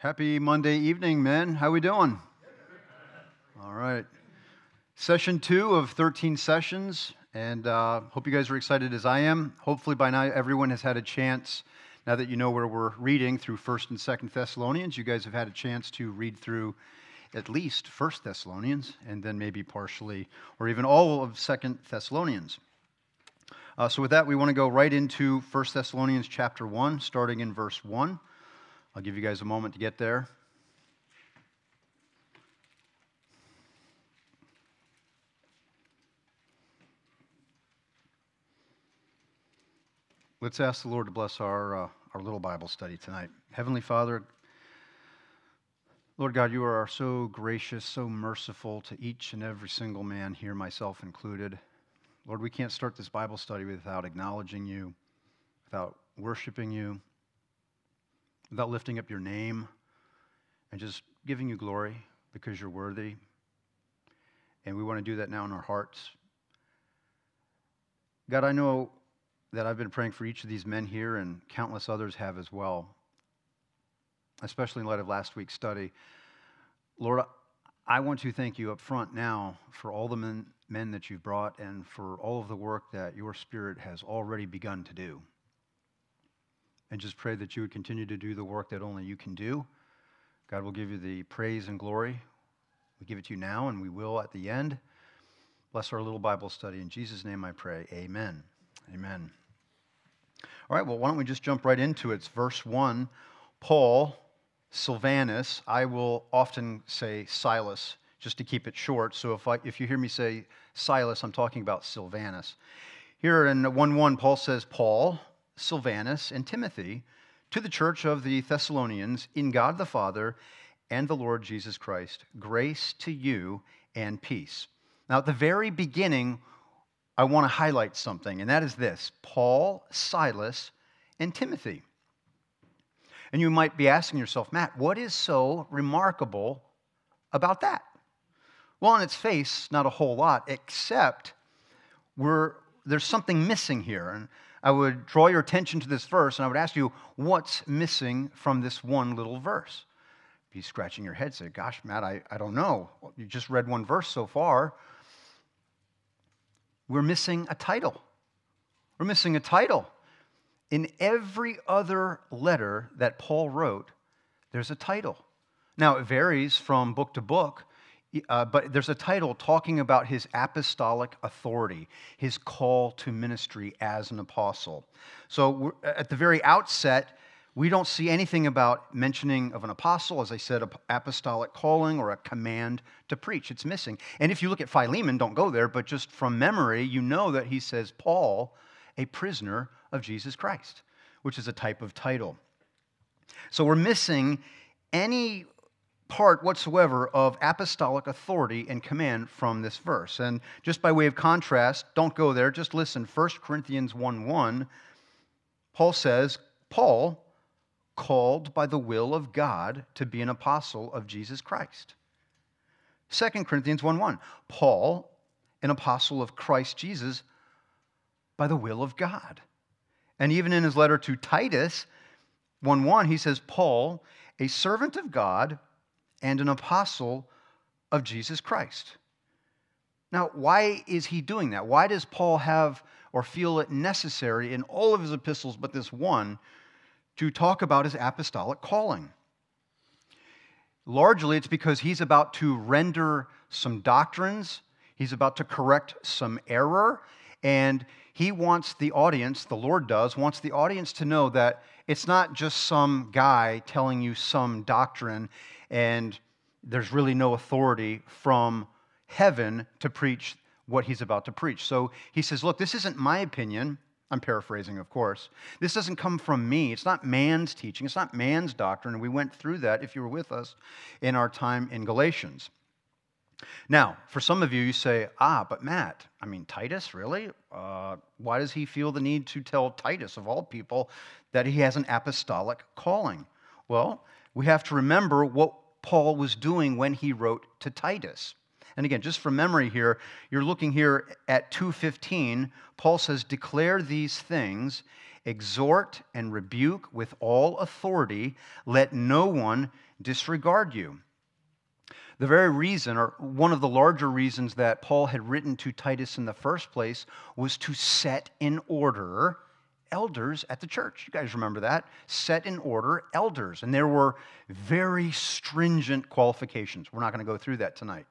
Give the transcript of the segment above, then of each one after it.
Happy Monday evening, men. How we doing? All right. Session two of 13 sessions, and uh, hope you guys are excited as I am. Hopefully, by now, everyone has had a chance. Now that you know where we're reading through First and Second Thessalonians, you guys have had a chance to read through at least First Thessalonians, and then maybe partially, or even all of Second Thessalonians. Uh, so, with that, we want to go right into First Thessalonians chapter one, starting in verse one. I'll give you guys a moment to get there. Let's ask the Lord to bless our, uh, our little Bible study tonight. Heavenly Father, Lord God, you are so gracious, so merciful to each and every single man here, myself included. Lord, we can't start this Bible study without acknowledging you, without worshiping you, without lifting up your name and just giving you glory because you're worthy. And we want to do that now in our hearts. God, I know that I've been praying for each of these men here, and countless others have as well, especially in light of last week's study. Lord, I want to thank you up front now for all the men, men that you've brought and for all of the work that your Spirit has already begun to do and just pray that you would continue to do the work that only you can do. God will give you the praise and glory. We give it to you now, and we will at the end. Bless our little Bible study. In Jesus' name I pray. Amen. Amen. All right, well, why don't we just jump right into it? It's verse 1. Paul, Silvanus, I will often say Silas, just to keep it short. So if, I, if you hear me say Silas, I'm talking about Silvanus. Here in 1 1, Paul says, Paul, Silvanus, and Timothy to the church of the Thessalonians in God the Father and the Lord Jesus Christ. Grace to you and peace. Now, at the very beginning, I want to highlight something, and that is this Paul, Silas, and Timothy. And you might be asking yourself, Matt, what is so remarkable about that? Well, on its face, not a whole lot, except we're, there's something missing here. And I would draw your attention to this verse and I would ask you, what's missing from this one little verse? Be scratching your head, say, Gosh, Matt, I, I don't know. You just read one verse so far. We're missing a title. We're missing a title. In every other letter that Paul wrote, there's a title. Now, it varies from book to book, uh, but there's a title talking about his apostolic authority, his call to ministry as an apostle. So at the very outset, we don't see anything about mentioning of an apostle, as I said, apostolic calling or a command to preach. It's missing. And if you look at Philemon, don't go there, but just from memory, you know that he says, Paul, a prisoner of Jesus Christ, which is a type of title. So we're missing any part whatsoever of apostolic authority and command from this verse. And just by way of contrast, don't go there, just listen. 1 Corinthians 1 1, Paul says, Paul, called by the will of God to be an apostle of Jesus Christ. 2 Corinthians 1 1, Paul, an apostle of Christ Jesus by the will of God. And even in his letter to Titus 1 1, he says, Paul, a servant of God and an apostle of Jesus Christ. Now, why is he doing that? Why does Paul have or feel it necessary in all of his epistles, but this one, to talk about his apostolic calling? Largely, it's because he's about to render some doctrines, he's about to correct some error, and he wants the audience, the Lord does, wants the audience to know that it's not just some guy telling you some doctrine and there's really no authority from heaven to preach what he's about to preach. So he says, Look, this isn't my opinion. I'm paraphrasing, of course. This doesn't come from me. It's not man's teaching. It's not man's doctrine. And we went through that, if you were with us, in our time in Galatians. Now, for some of you, you say, ah, but Matt, I mean, Titus, really? Uh, why does he feel the need to tell Titus, of all people, that he has an apostolic calling? Well, we have to remember what Paul was doing when he wrote to Titus. And again, just from memory here, you're looking here at 2:15. Paul says, "Declare these things exhort and rebuke with all authority. Let no one disregard you. The very reason, or one of the larger reasons that Paul had written to Titus in the first place, was to set in order elders at the church. You guys remember that? Set in order elders. And there were very stringent qualifications. We're not going to go through that tonight.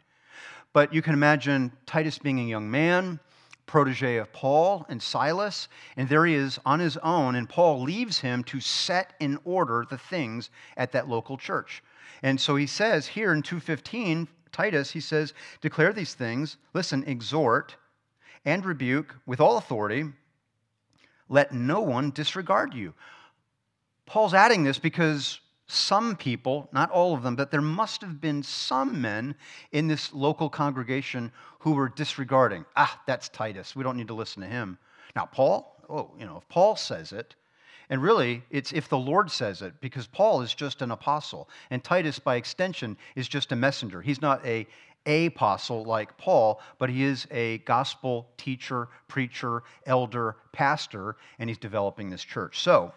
But you can imagine Titus being a young man, protege of Paul and Silas, and there he is on his own, and Paul leaves him to set in order the things at that local church. And so he says here in 215, Titus, he says, declare these things, listen, exhort and rebuke with all authority. Let no one disregard you. Paul's adding this because some people, not all of them, but there must have been some men in this local congregation who were disregarding. Ah, that's Titus. We don't need to listen to him. Now, Paul, oh, you know, if Paul says it, and really, it's if the Lord says it, because Paul is just an apostle, and Titus, by extension, is just a messenger. He's not a apostle like Paul, but he is a gospel teacher, preacher, elder, pastor, and he's developing this church. So,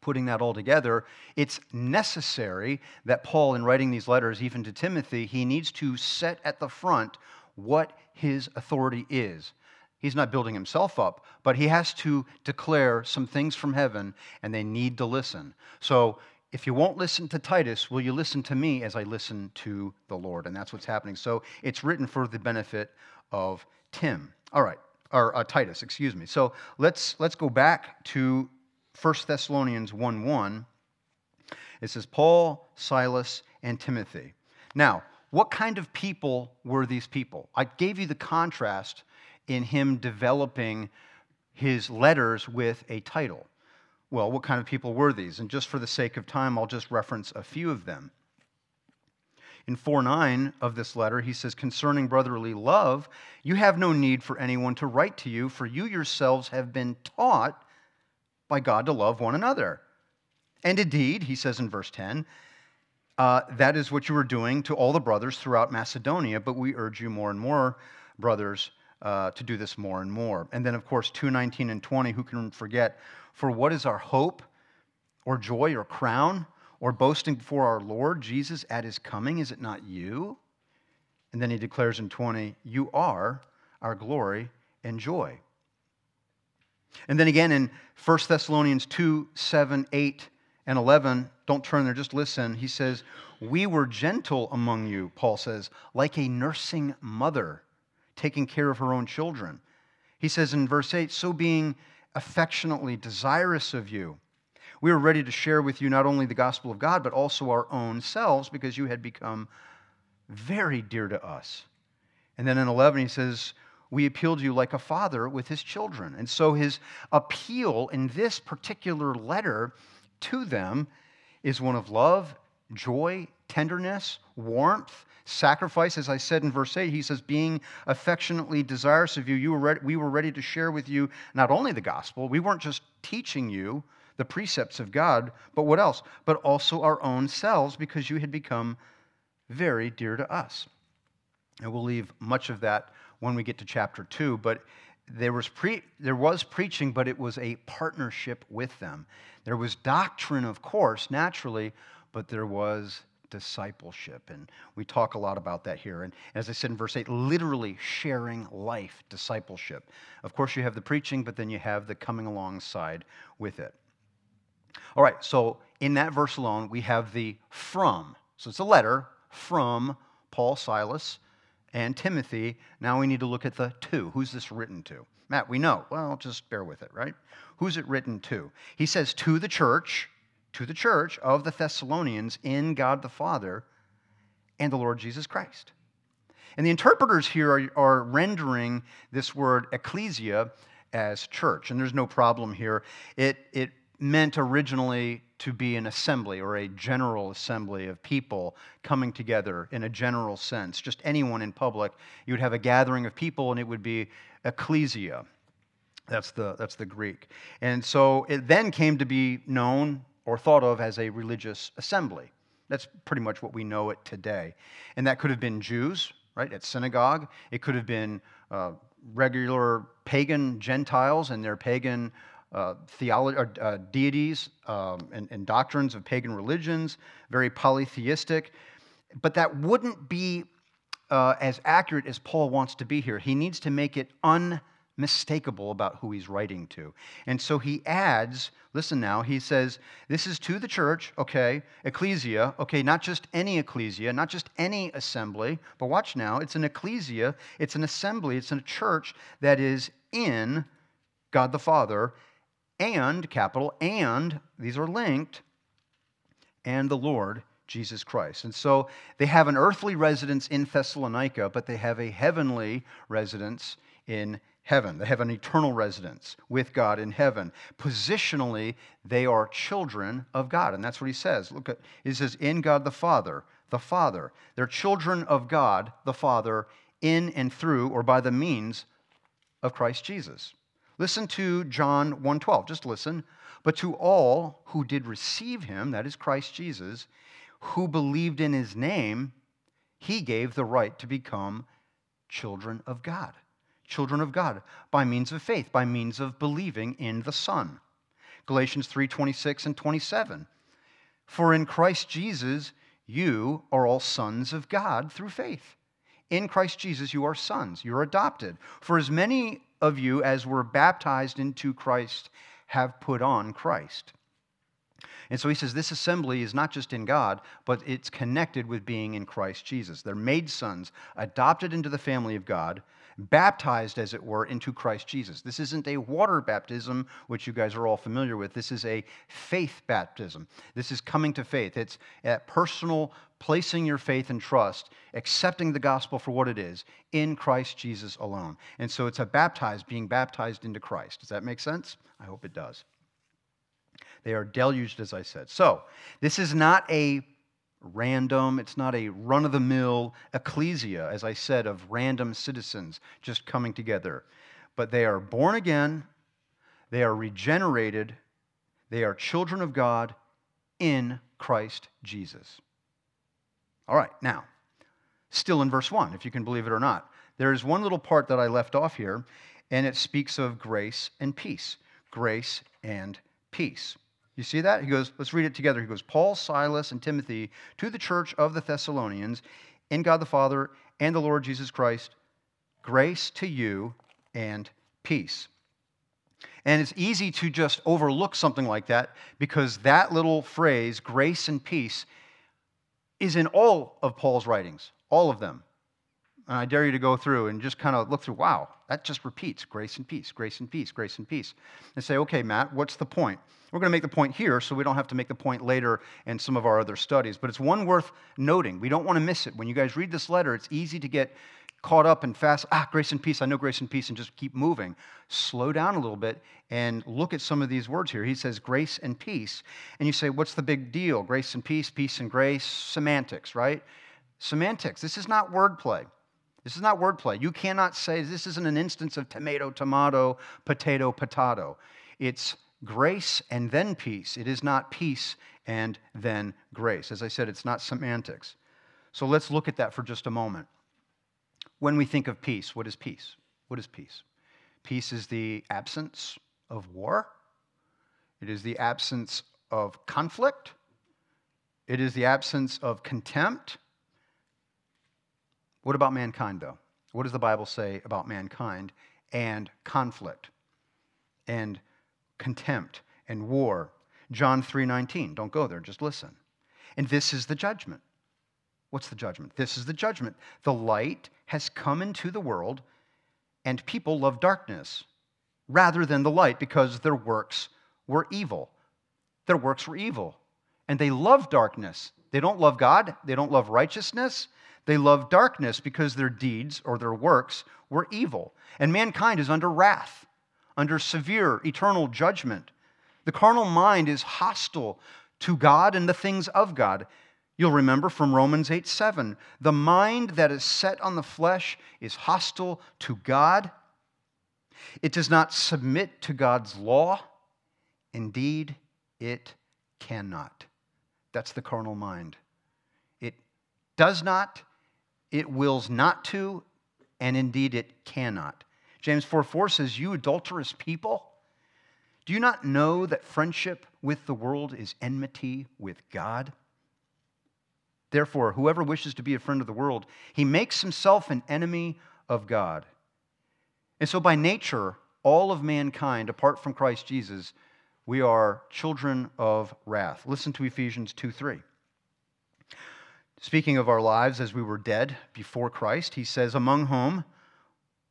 putting that all together, it's necessary that Paul, in writing these letters, even to Timothy, he needs to set at the front what his authority is. He's not building himself up, but he has to declare some things from heaven, and they need to listen. So, if you won't listen to Titus, will you listen to me as I listen to the Lord? And that's what's happening. So, it's written for the benefit of Tim. All right, or uh, Titus, excuse me. So, let's let's go back to 1 Thessalonians 1 1. It says, Paul, Silas, and Timothy. Now, what kind of people were these people? I gave you the contrast in him developing his letters with a title. Well, what kind of people were these? And just for the sake of time, I'll just reference a few of them. In 4 9 of this letter, he says, Concerning brotherly love, you have no need for anyone to write to you, for you yourselves have been taught by God to love one another. And indeed, he says in verse 10, uh, that is what you were doing to all the brothers throughout Macedonia, but we urge you more and more, brothers, uh, to do this more and more. And then, of course, 219 and 20, who can forget? For what is our hope or joy or crown or boasting before our Lord Jesus at his coming? Is it not you? And then he declares in 20, You are our glory and joy. And then again in 1 Thessalonians 2 7, 8, and 11, don't turn there, just listen. He says, We were gentle among you, Paul says, like a nursing mother taking care of her own children. He says in verse 8, so being affectionately desirous of you, we were ready to share with you not only the gospel of God, but also our own selves, because you had become very dear to us. And then in 11, he says, We appeal to you like a father with his children. And so his appeal in this particular letter to them is one of love, joy, tenderness, warmth, sacrifice. As I said in verse 8, he says, being affectionately desirous of you, you were we were ready to share with you not only the gospel, we weren't just teaching you the precepts of God, but what else? But also our own selves, because you had become very dear to us. And we'll leave much of that when we get to chapter 2, but there was, pre- there was preaching, but it was a partnership with them. There was doctrine, of course, naturally, but there was discipleship. And we talk a lot about that here. And as I said in verse 8, literally sharing life discipleship. Of course, you have the preaching, but then you have the coming alongside with it. All right, so in that verse alone, we have the from. So it's a letter from Paul, Silas, and Timothy. Now we need to look at the to. Who's this written to? Matt, we know. Well, just bear with it, right? Who's it written to? He says, to the church to the church of the Thessalonians in God the Father and the Lord Jesus Christ. And the interpreters here are, are, rendering this word ecclesia as church, and there's no problem here. It, it meant originally to be an assembly or a general assembly of people coming together in a general sense. Just anyone in public, you would have a gathering of people, and it would be ecclesia. That's the, that's the Greek. And so it then came to be known or thought of as a religious assembly. That's pretty much what we know it today. And that could have been Jews, right, at synagogue. It could have been uh, regular pagan Gentiles and their pagan uh, theology, or, uh, deities um, and, and doctrines of pagan religions, very polytheistic. But that wouldn't be uh, as accurate as Paul wants to be here. He needs to make it unmistakable about who he's writing to. And so he adds, listen now, he says, this is to the church, okay, ecclesia, okay, not just any ecclesia, not just any assembly, but watch now, it's an ecclesia, it's an assembly, it's a church that is in God the Father and, capital, and, these are linked, and the Lord Jesus Christ. And so they have an earthly residence in Thessalonica, but they have a heavenly residence in heaven. They have an eternal residence with God in heaven. Positionally, they are children of God. And that's what he says. Look at he says, in God the Father, the Father. They're children of God, the Father, in and through or by the means of Christ Jesus. Listen to John 1:12. Just listen. But to all who did receive him, that is Christ Jesus, who believed in his name, he gave the right to become children of God. Children of God by means of faith, by means of believing in the Son. Galatians 3:26 and 27. For in Christ Jesus you are all sons of God through faith. In Christ Jesus you are sons, you're adopted. For as many of you as were baptized into Christ have put on Christ. And so he says this assembly is not just in God, but it's connected with being in Christ Jesus. They're made sons, adopted into the family of God, baptized, as it were, into Christ Jesus. This isn't a water baptism, which you guys are all familiar with. This is a faith baptism. This is coming to faith. It's a personal placing your faith and trust, accepting the gospel for what it is in Christ Jesus alone. And so it's a baptized, being baptized into Christ. Does that make sense? I hope it does. They are deluged, as I said. So, this is not a random, it's not a run of the mill ecclesia, as I said, of random citizens just coming together. But they are born again, they are regenerated, they are children of God in Christ Jesus. All right, now, still in verse 1, if you can believe it or not. There is one little part that I left off here, and it speaks of grace and peace. Grace and peace. You see that? He goes, let's read it together. He goes, Paul, Silas, and Timothy to the church of the Thessalonians in God the Father and the Lord Jesus Christ, grace to you and peace. And it's easy to just overlook something like that because that little phrase, grace and peace, is in all of Paul's writings, all of them. And I dare you to go through and just kind of look through, wow, that just repeats grace and peace, grace and peace, grace and peace. And say, okay, Matt, what's the point? We're going to make the point here so we don't have to make the point later in some of our other studies. But it's one worth noting. We don't want to miss it. When you guys read this letter, it's easy to get caught up and fast. Ah, grace and peace. I know grace and peace, and just keep moving. Slow down a little bit and look at some of these words here. He says grace and peace. And you say, what's the big deal? Grace and peace, peace and grace, semantics, right? Semantics. This is not wordplay. This is not wordplay. You cannot say this isn't an instance of tomato, tomato, potato, potato. It's grace and then peace. It is not peace and then grace. As I said, it's not semantics. So let's look at that for just a moment. When we think of peace, what is peace? What is peace? Peace is the absence of war, it is the absence of conflict, it is the absence of contempt, what about mankind, though? What does the Bible say about mankind and conflict and contempt and war? John 3:19. Don't go there, just listen. And this is the judgment. What's the judgment? This is the judgment. The light has come into the world, and people love darkness rather than the light because their works were evil. Their works were evil. And they love darkness. They don't love God. They don't love righteousness. They love darkness because their deeds or their works were evil. And mankind is under wrath, under severe eternal judgment. The carnal mind is hostile to God and the things of God. You'll remember from Romans 8 7. The mind that is set on the flesh is hostile to God. It does not submit to God's law. Indeed, it cannot. That's the carnal mind. It does not it wills not to, and indeed it cannot. James 4 4 says, You adulterous people, Do you not know that friendship with the world is enmity with God? Therefore, whoever wishes to be a friend of the world, he makes himself an enemy of God. And so, by nature, all of mankind, apart from Christ Jesus, we are children of wrath. Listen to Ephesians 2 3. Speaking of our lives as we were dead before Christ, he says, Among whom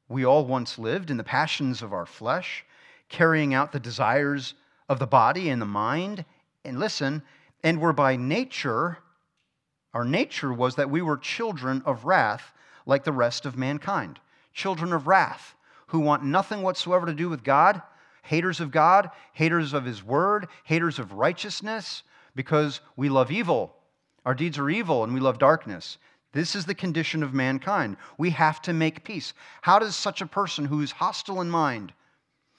we all once lived in the passions of our flesh, carrying out the desires of the body and the mind. And listen, and were by nature, our nature was that we were children of wrath like the rest of mankind. Children of wrath who want nothing whatsoever to do with God, haters of God, haters of His word, haters of righteousness, because we love evil. Our deeds are evil and we love darkness. This is the condition of mankind. We have to make peace. How does such a person who is hostile in mind,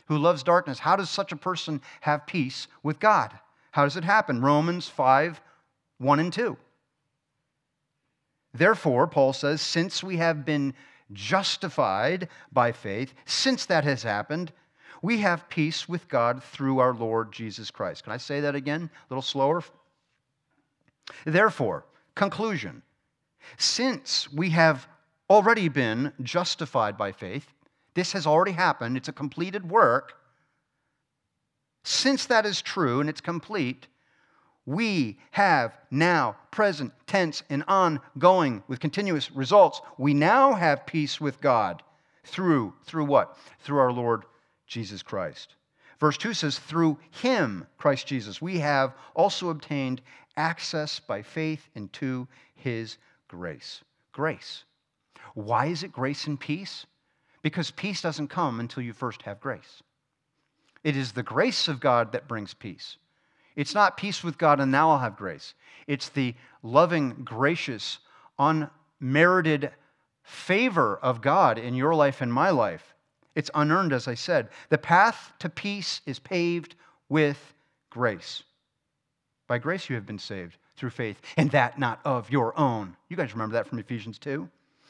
who loves darkness, how does such a person have peace with God? How does it happen? Romans 5 1 and 2. Therefore, Paul says, since we have been justified by faith, since that has happened, we have peace with God through our Lord Jesus Christ. Can I say that again? A little slower. Therefore, conclusion since we have already been justified by faith, this has already happened, it's a completed work. Since that is true and it's complete, we have now, present tense and ongoing with continuous results, we now have peace with God through, through what? Through our Lord Jesus Christ. Verse 2 says, Through him, Christ Jesus, we have also obtained access by faith into his grace. Grace. Why is it grace and peace? Because peace doesn't come until you first have grace. It is the grace of God that brings peace. It's not peace with God and now I'll have grace. It's the loving, gracious, unmerited favor of God in your life and my life. It's unearned, as I said. The path to peace is paved with grace. By grace you have been saved through faith, and that not of your own. You guys remember that from Ephesians 2?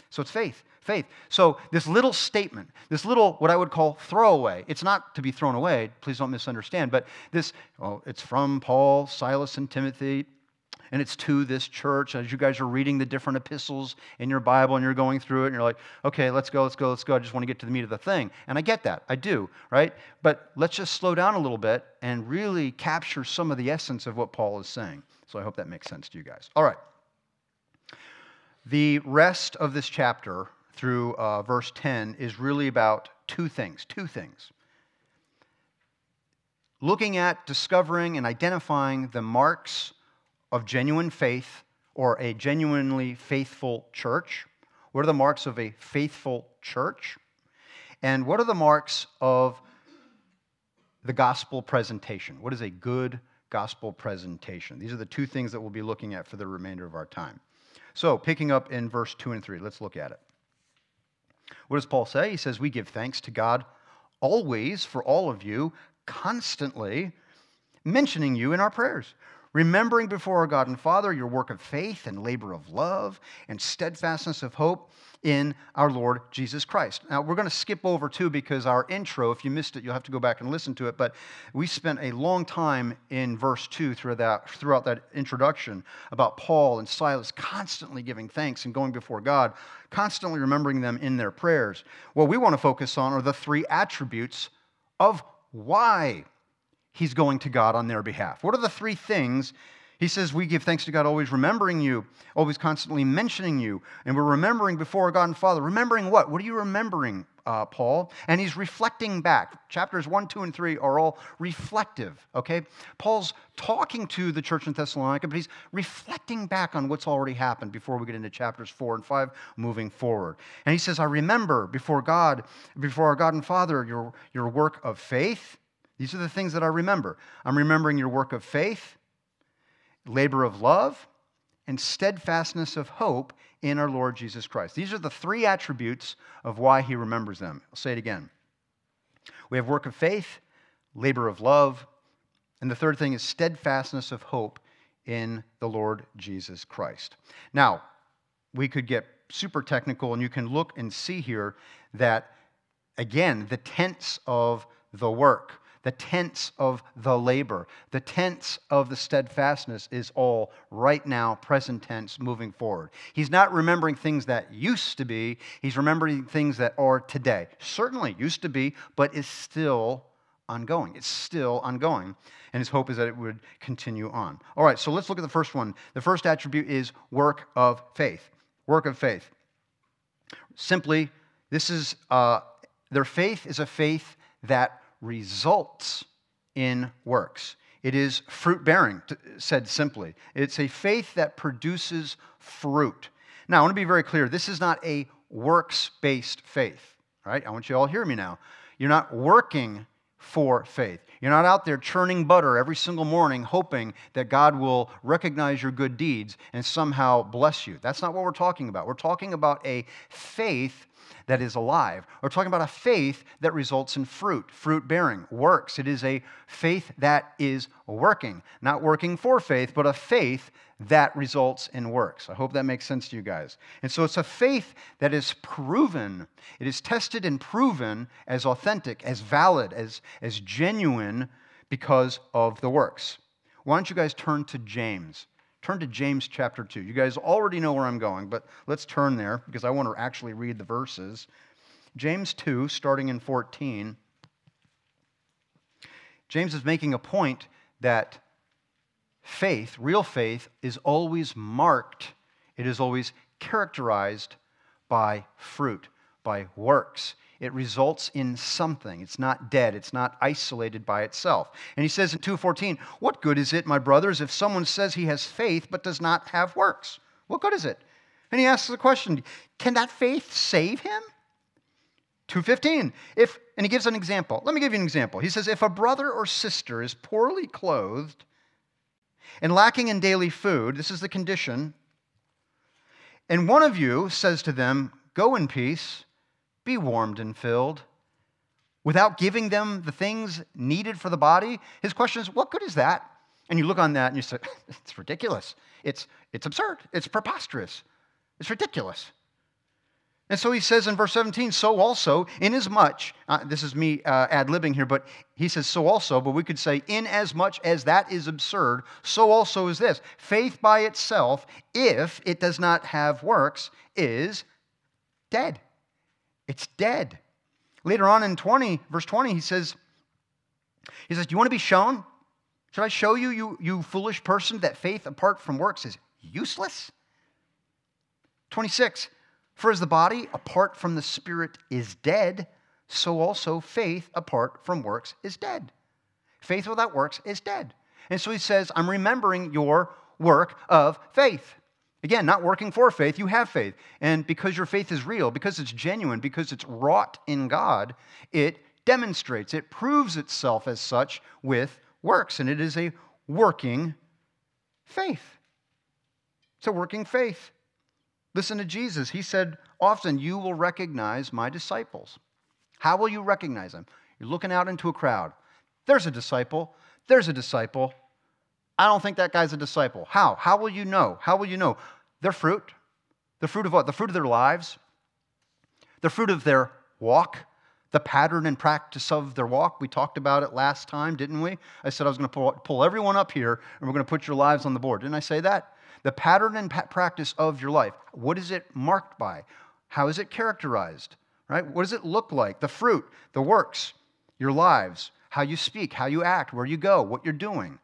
So it's faith, faith. So this little statement, this little, what I would call throwaway, it's not to be thrown away, please don't misunderstand, but this, well, it's from Paul, Silas, and Timothy, and it's to this church. As you guys are reading the different epistles in your Bible and you're going through it, and you're like, okay, let's go, let's go, let's go. I just want to get to the meat of the thing. And I get that, I do, right? But let's just slow down a little bit and really capture some of the essence of what Paul is saying. So I hope that makes sense to you guys. All right. The rest of this chapter through uh, verse 10 is really about two things. Two things. Looking at, discovering, and identifying the marks of genuine faith or a genuinely faithful church. What are the marks of a faithful church? And what are the marks of the gospel presentation? What is a good gospel presentation? These are the two things that we'll be looking at for the remainder of our time. So, picking up in verse 2 and 3, let's look at it. What does Paul say? He says, We give thanks to God always for all of you, constantly mentioning you in our prayers, remembering before our God and Father your work of faith and labor of love and steadfastness of hope in our Lord Jesus Christ. Now, we're going to skip over too because our intro, if you missed it, you'll have to go back and listen to it. But we spent a long time in verse 2 through that, throughout that introduction about Paul and Silas constantly giving thanks and going before God, constantly remembering them in their prayers. What we want to focus on are the three attributes of why he's going to God on their behalf. What are the three things he says, We give thanks to God, always remembering you, always constantly mentioning you. And we're remembering before God and Father. Remembering what? What are you remembering, uh, Paul? And he's reflecting back. Chapters 1, 2, and 3 are all reflective, okay? Paul's talking to the church in Thessalonica, but he's reflecting back on what's already happened before we get into chapters 4 and 5 moving forward. And he says, I remember before God, before our God and Father, your, your work of faith. These are the things that I remember. I'm remembering your work of faith labor of love, and steadfastness of hope in our Lord Jesus Christ. These are the three attributes of why he remembers them. I'll say it again. We have work of faith, labor of love, and the third thing is steadfastness of hope in the Lord Jesus Christ. Now, we could get super technical, and you can look and see here that, again, the tense of the work, The tense of the labor, the tense of the steadfastness is all right now, present tense, moving forward. He's not remembering things that used to be, he's remembering things that are today. Certainly used to be, but is still ongoing. It's still ongoing. And his hope is that it would continue on. All right, so let's look at the first one. The first attribute is work of faith. Work of faith. Simply, this is uh, their faith is a faith that results in works. It is fruit bearing, said simply. It's a faith that produces fruit. Now, I want to be very clear this is not a works based faith, right? I want you all to hear me now. You're not working for faith. You're not out there churning butter every single morning hoping that God will recognize your good deeds and somehow bless you. That's not what we're talking about. We're talking about a faith that is alive. We're talking about a faith that results in fruit, fruit bearing, works. It is a faith that is working, not working for faith, but a faith that results in works. I hope that makes sense to you guys. And so it's a faith that is proven, it is tested and proven as authentic, as valid, as, as genuine because of the works. Why don't you guys turn to James? Turn to James chapter 2. You guys already know where I'm going, but let's turn there because I want to actually read the verses. James 2, starting in 14. James is making a point that faith, real faith, is always marked, it is always characterized by fruit, by works it results in something. It's not dead. It's not isolated by itself. And he says in 2:14, "What good is it, my brothers, if someone says he has faith but does not have works? What good is it?" And he asks the question, "Can that faith save him?" 2:15. If and he gives an example. Let me give you an example. He says, "If a brother or sister is poorly clothed and lacking in daily food, this is the condition, and one of you says to them, "Go in peace," be warmed and filled, without giving them the things needed for the body? His question is, what good is that? And you look on that and you say, it's ridiculous. It's, it's absurd. It's preposterous. It's ridiculous. And so he says in verse 17, so also, inasmuch, uh, this is me uh, ad libbing here, but he says so also, but we could say, inasmuch as that is absurd, so also is this. Faith by itself, if it does not have works, is dead. It's dead. Later on in 20, verse 20, he says, he says, Do you want to be shown? Should I show you, you, you foolish person, that faith apart from works is useless? 26, for as the body apart from the spirit is dead, so also faith apart from works is dead. Faith without works is dead. And so he says, I'm remembering your work of faith. Again, not working for faith, you have faith. And because your faith is real, because it's genuine, because it's wrought in God, it demonstrates, it proves itself as such with works. And it is a working faith. It's a working faith. Listen to Jesus. He said, Often you will recognize my disciples. How will you recognize them? You're looking out into a crowd. There's a disciple. There's a disciple. I don't think that guy's a disciple. How? How will you know? How will you know? Their fruit. The fruit of what? The fruit of their lives. The fruit of their walk. The pattern and practice of their walk. We talked about it last time, didn't we? I said I was going to pull, pull everyone up here and we're going to put your lives on the board. Didn't I say that? The pattern and pa- practice of your life. What is it marked by? How is it characterized? Right? What does it look like? The fruit, the works, your lives, how you speak, how you act, where you go, what you're doing.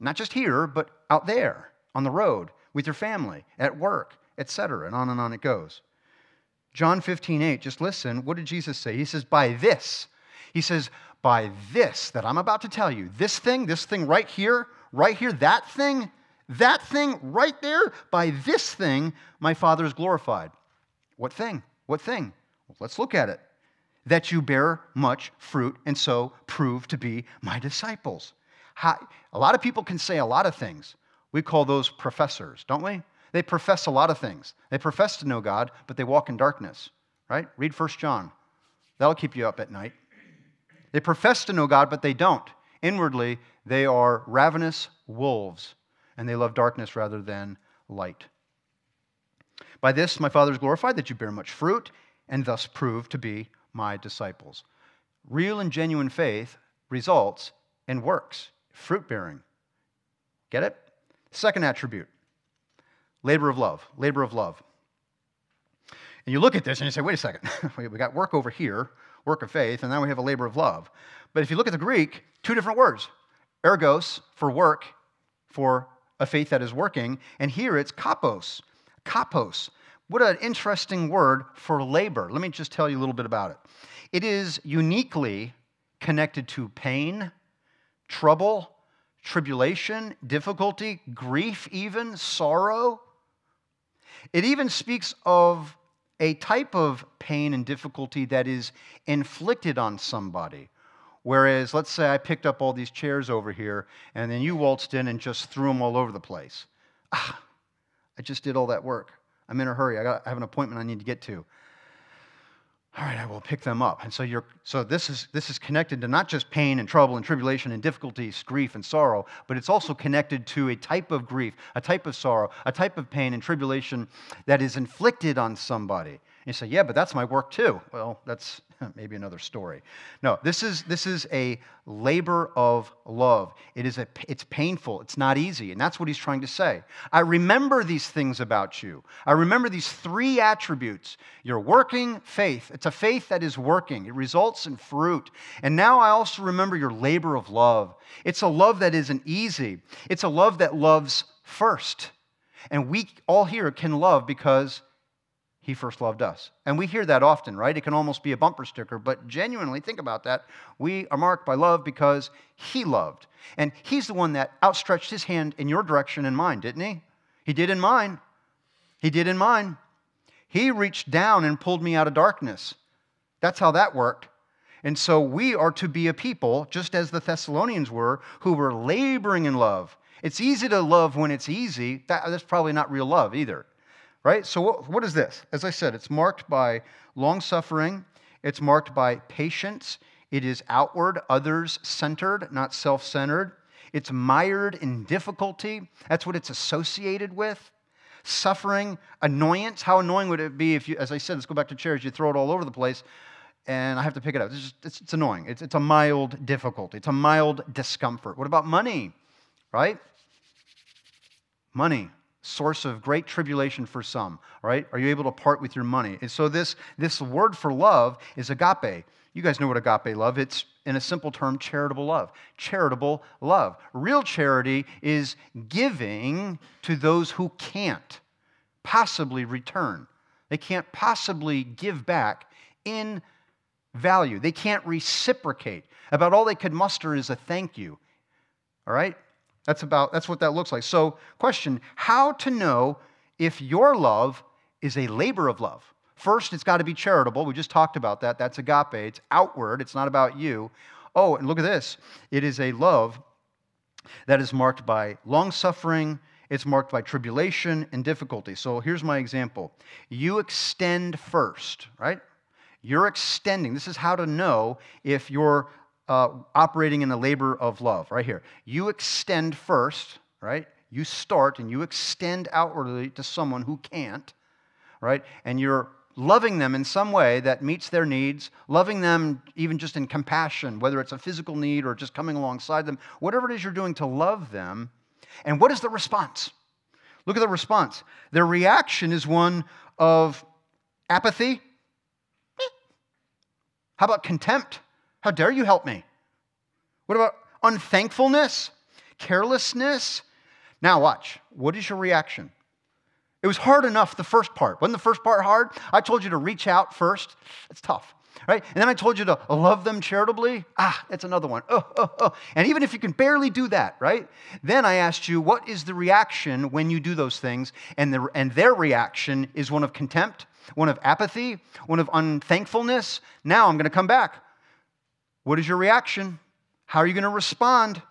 Not just here, but out there, on the road, with your family, at work, etc. And on and on it goes. John 15, 8, just listen. What did Jesus say? He says, By this, he says, By this that I'm about to tell you, this thing, this thing right here, right here, that thing, that thing right there, by this thing, my Father is glorified. What thing? What thing? Well, let's look at it. That you bear much fruit and so prove to be my disciples. How, a lot of people can say a lot of things. We call those professors, don't we? They profess a lot of things. They profess to know God, but they walk in darkness, right? Read 1 John. That'll keep you up at night. They profess to know God, but they don't. Inwardly, they are ravenous wolves, and they love darkness rather than light. By this, my Father is glorified that you bear much fruit and thus prove to be my disciples. Real and genuine faith results in works, fruit bearing. Get it? Second attribute labor of love. Labor of love. And you look at this and you say, wait a second, we got work over here, work of faith, and now we have a labor of love. But if you look at the Greek, two different words ergos for work, for a faith that is working, and here it's kopos. Kopos. What an interesting word for labor. Let me just tell you a little bit about it. It is uniquely connected to pain, trouble, tribulation, difficulty, grief, even sorrow. It even speaks of a type of pain and difficulty that is inflicted on somebody. Whereas, let's say I picked up all these chairs over here and then you waltzed in and just threw them all over the place. Ah, I just did all that work. I'm in a hurry. I, got, I have an appointment I need to get to. All right, I will pick them up. And so you're so this is this is connected to not just pain and trouble and tribulation and difficulties, grief and sorrow, but it's also connected to a type of grief, a type of sorrow, a type of pain and tribulation that is inflicted on somebody. You say, yeah, but that's my work too. Well, that's maybe another story. No, this is this is a labor of love. It is a it's painful. It's not easy, and that's what he's trying to say. I remember these things about you. I remember these three attributes. Your working faith. It's a faith that is working. It results in fruit. And now I also remember your labor of love. It's a love that isn't easy. It's a love that loves first. And we all here can love because he first loved us. And we hear that often, right? It can almost be a bumper sticker, but genuinely think about that. We are marked by love because he loved. And he's the one that outstretched his hand in your direction and mine, didn't he? He did in mine. He did in mine. He reached down and pulled me out of darkness. That's how that worked. And so we are to be a people, just as the Thessalonians were, who were laboring in love. It's easy to love when it's easy. That, that's probably not real love either right? So, what, what is this? As I said, it's marked by long suffering, it's marked by patience, it is outward, others centered, not self centered. It's mired in difficulty. That's what it's associated with. Suffering, annoyance. How annoying would it be if you, as I said, let's go back to chairs, you throw it all over the place and I have to pick it up. It's, just, it's, it's annoying. It's, it's a mild difficulty, it's a mild discomfort. What about money, right? Money source of great tribulation for some, right? Are you able to part with your money? And so this, this word for love is agape. You guys know what agape love. It's in a simple term, charitable love. Charitable love. Real charity is giving to those who can't possibly return. They can't possibly give back in value. They can't reciprocate. About all they could muster is a thank you. All right? That's about that's what that looks like. So, question, how to know if your love is a labor of love? First, it's got to be charitable. We just talked about that. That's agape. It's outward. It's not about you. Oh, and look at this. It is a love that is marked by long suffering, it's marked by tribulation and difficulty. So here's my example. You extend first, right? You're extending. This is how to know if your uh, operating in a labor of love, right here. You extend first, right? You start and you extend outwardly to someone who can't, right? And you're loving them in some way that meets their needs, loving them even just in compassion, whether it's a physical need or just coming alongside them, whatever it is you're doing to love them. And what is the response? Look at the response. Their reaction is one of apathy. How about contempt? How dare you help me? What about unthankfulness, carelessness? Now, watch. What is your reaction? It was hard enough the first part. Wasn't the first part hard? I told you to reach out first. It's tough, right? And then I told you to love them charitably. Ah, that's another one. Oh, oh, oh. And even if you can barely do that, right? Then I asked you, what is the reaction when you do those things? And, the, and their reaction is one of contempt, one of apathy, one of unthankfulness. Now I'm going to come back. What is your reaction? How are you going to respond?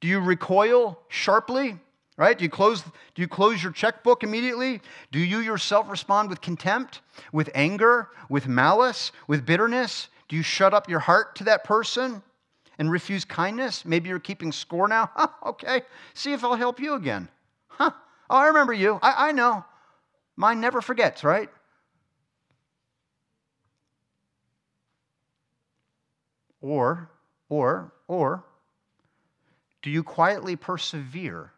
Do you recoil sharply? Right? Do you close do you close your checkbook immediately? Do you yourself respond with contempt, with anger, with malice, with bitterness? Do you shut up your heart to that person and refuse kindness? Maybe you're keeping score now. Huh, okay, see if I'll help you again. Huh? Oh, I remember you. I, I know. Mine never forgets, right? Or Or, or, do you quietly persevere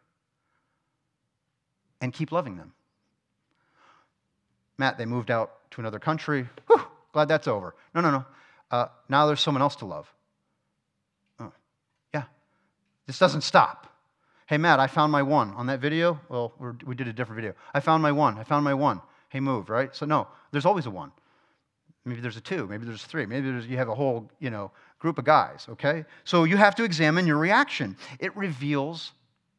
and keep loving them? Matt, they moved out to another country. Whew, glad that's over. No, no, no. Uh, now there's someone else to love. Oh, yeah. This doesn't stop. Hey, Matt, I found my one on that video. Well, we did a different video. I found my one. I found my one. Hey, move, right? So, no, there's always a one. Maybe there's a two. Maybe there's three. Maybe there's, you have a whole, you know, group of guys, okay? So you have to examine your reaction. It reveals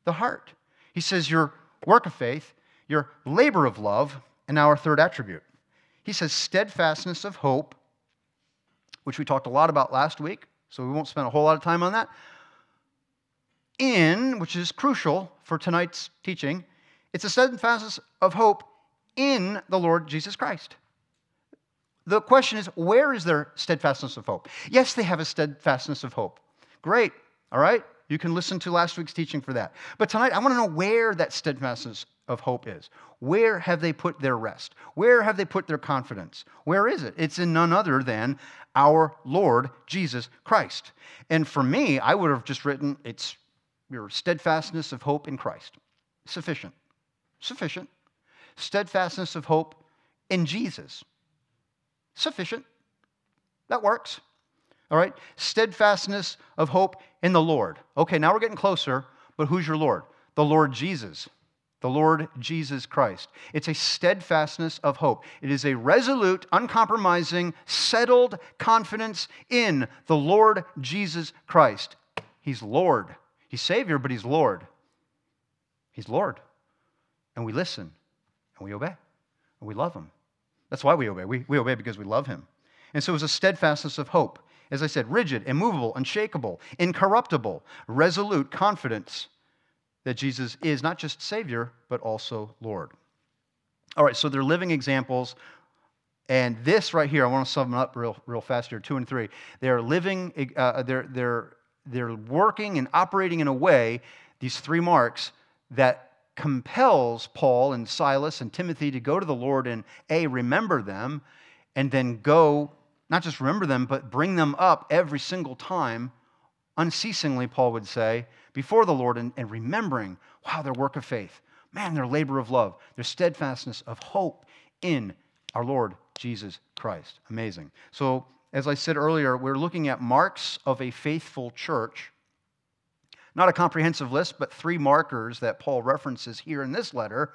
the heart. He says your work of faith, your labor of love, and now our third attribute. He says steadfastness of hope, which we talked a lot about last week, so we won't spend a whole lot of time on that. In, which is crucial for tonight's teaching, it's a steadfastness of hope in the Lord Jesus Christ. The question is, where is their steadfastness of hope? Yes, they have a steadfastness of hope. Great, all right? You can listen to last week's teaching for that. But tonight, I want to know where that steadfastness of hope is. Where have they put their rest? Where have they put their confidence? Where is it? It's in none other than our Lord Jesus Christ. And for me, I would have just written, it's your steadfastness of hope in Christ. Sufficient. Sufficient. Steadfastness of hope in Jesus sufficient. That works. All right? Steadfastness of hope in the Lord. Okay, now we're getting closer, but who's your Lord? The Lord Jesus. The Lord Jesus Christ. It's a steadfastness of hope. It is a resolute, uncompromising, settled confidence in the Lord Jesus Christ. He's Lord. He's Savior, but He's Lord. He's Lord. And we listen and we obey and we love Him. That's why we obey. We, we obey because we love him. And so it was a steadfastness of hope. As I said, rigid, immovable, unshakable, incorruptible, resolute confidence that Jesus is not just Savior, but also Lord. All right, so they're living examples. And this right here, I want to sum them up real, real fast here, two and three. They're living, uh, they're, they're, they're working and operating in a way, these three marks, that compels Paul and Silas and Timothy to go to the Lord and A, remember them, and then go, not just remember them, but bring them up every single time, unceasingly, Paul would say, before the Lord and, and remembering, wow, their work of faith, man, their labor of love, their steadfastness of hope in our Lord Jesus Christ. Amazing. So, as I said earlier, we're looking at marks of a faithful church not a comprehensive list, but three markers that Paul references here in this letter.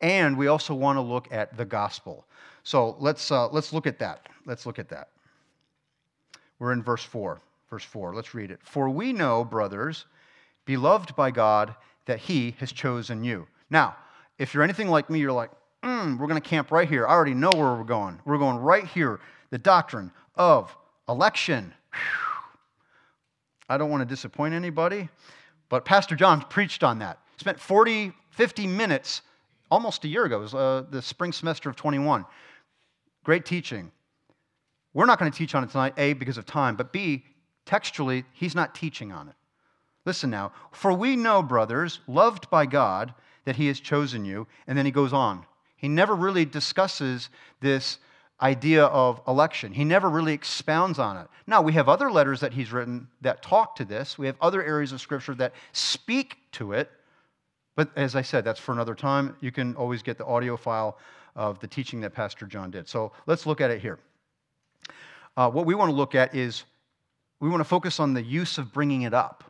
And we also want to look at the gospel. So let's, uh, let's look at that. Let's look at that. We're in verse 4. Verse 4. Let's read it. For we know, brothers, beloved by God, that he has chosen you. Now, if you're anything like me, you're like, mm, we're going to camp right here. I already know where we're going. We're going right here. The doctrine of election. Whew. I don't want to disappoint anybody, but Pastor John preached on that. Spent 40, 50 minutes almost a year ago. It was uh, the spring semester of 21. Great teaching. We're not going to teach on it tonight, A, because of time, but B, textually, he's not teaching on it. Listen now. For we know, brothers, loved by God, that he has chosen you. And then he goes on. He never really discusses this idea of election. He never really expounds on it. Now, we have other letters that he's written that talk to this. We have other areas of Scripture that speak to it. But as I said, that's for another time. You can always get the audio file of the teaching that Pastor John did. So let's look at it here. Uh, what we want to look at is we want to focus on the use of bringing it up.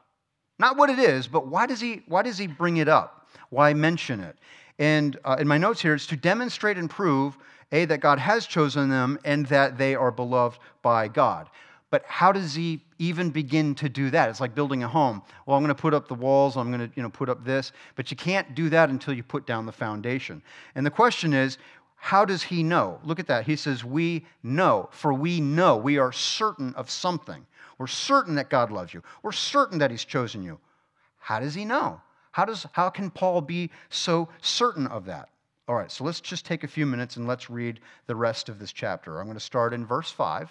Not what it is, but why does he, why does he bring it up? Why mention it? And uh, in my notes here, it's to demonstrate and prove a, that God has chosen them and that they are beloved by God. But how does he even begin to do that? It's like building a home. Well, I'm going to put up the walls, I'm going to you know, put up this, but you can't do that until you put down the foundation. And the question is, how does he know? Look at that. He says, We know, for we know, we are certain of something. We're certain that God loves you. We're certain that he's chosen you. How does he know? How, does, how can Paul be so certain of that? All right, so let's just take a few minutes and let's read the rest of this chapter. I'm going to start in verse 5.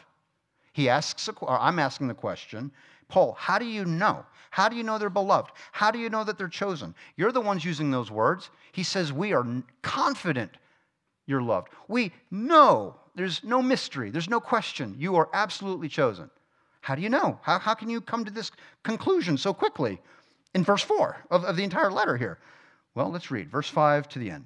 He asks, a, I'm asking the question, Paul, how do you know? How do you know they're beloved? How do you know that they're chosen? You're the ones using those words. He says, We are confident you're loved. We know there's no mystery, there's no question. You are absolutely chosen. How do you know? How, how can you come to this conclusion so quickly in verse 4 of, of the entire letter here? Well, let's read verse 5 to the end.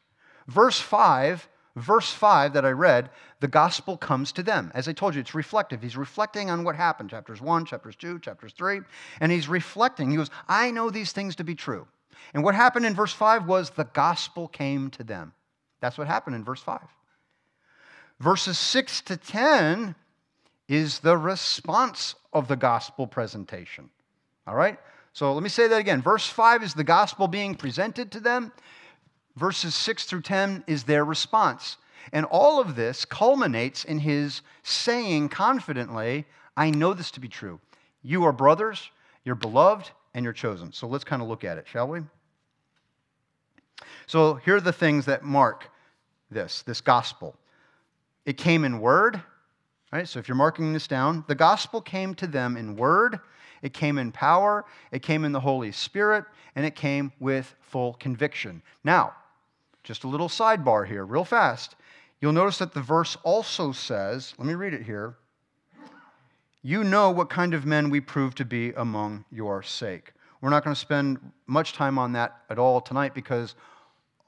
Verse 5 verse 5 that I read, the gospel comes to them. As I told you, it's reflective. He's reflecting on what happened, chapters 1, chapters 2, chapters 3, and he's reflecting. He goes, I know these things to be true. And what happened in verse 5 was the gospel came to them. That's what happened in verse 5. Verses 6 to 10 is the response of the gospel presentation. All right? So let me say that again. Verse 5 is the gospel being presented to them. Verses 6 through 10 is their response. And all of this culminates in his saying confidently, I know this to be true. You are brothers, you're beloved, and you're chosen. So let's kind of look at it, shall we? So here are the things that mark this, this gospel. It came in word, right? So if you're marking this down, the gospel came to them in word, it came in power, it came in the Holy Spirit, and it came with full conviction. Now, just a little sidebar here, real fast. You'll notice that the verse also says, let me read it here. You know what kind of men we prove to be among your sake. We're not going to spend much time on that at all tonight because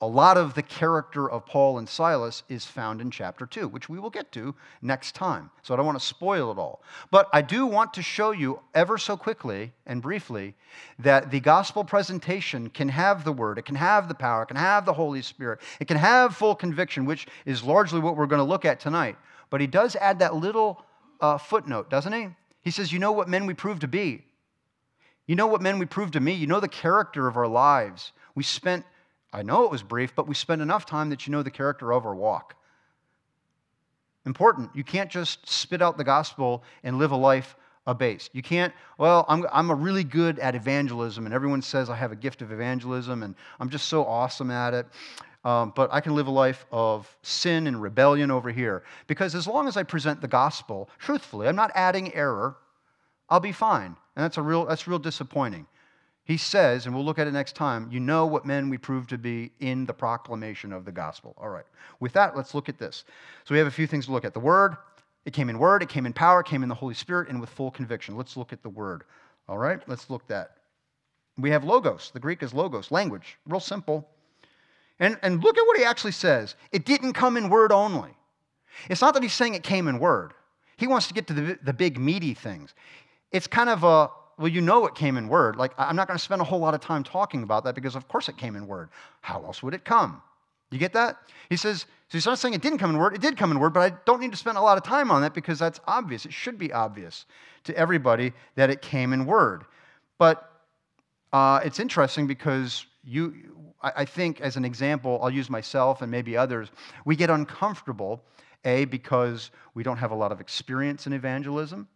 a lot of the character of Paul and Silas is found in chapter 2, which we will get to next time. So I don't want to spoil it all. But I do want to show you ever so quickly and briefly that the gospel presentation can have the word, it can have the power, it can have the Holy Spirit, it can have full conviction, which is largely what we're going to look at tonight. But he does add that little uh, footnote, doesn't he? He says, You know what men we prove to be. You know what men we prove to me. You know the character of our lives. We spent I know it was brief, but we spend enough time that you know the character of our walk. Important. You can't just spit out the gospel and live a life abased. You can't, well, I'm, I'm a really good at evangelism, and everyone says I have a gift of evangelism, and I'm just so awesome at it. Um, but I can live a life of sin and rebellion over here. Because as long as I present the gospel truthfully, I'm not adding error, I'll be fine. And that's, a real, that's real disappointing. He says, and we'll look at it next time, you know what men we prove to be in the proclamation of the gospel. All right. With that, let's look at this. So we have a few things to look at. The word, it came in word, it came in power, it came in the Holy Spirit, and with full conviction. Let's look at the word. All right, let's look at that. We have logos. The Greek is logos, language. Real simple. And, and look at what he actually says. It didn't come in word only. It's not that he's saying it came in word. He wants to get to the, the big, meaty things. It's kind of a, well, you know it came in Word. Like, I'm not going to spend a whole lot of time talking about that because, of course, it came in Word. How else would it come? You get that? He says, so he's not saying it didn't come in Word. It did come in Word, but I don't need to spend a lot of time on that because that's obvious. It should be obvious to everybody that it came in Word. But uh, it's interesting because you, I think, as an example, I'll use myself and maybe others, we get uncomfortable, A, because we don't have a lot of experience in evangelism.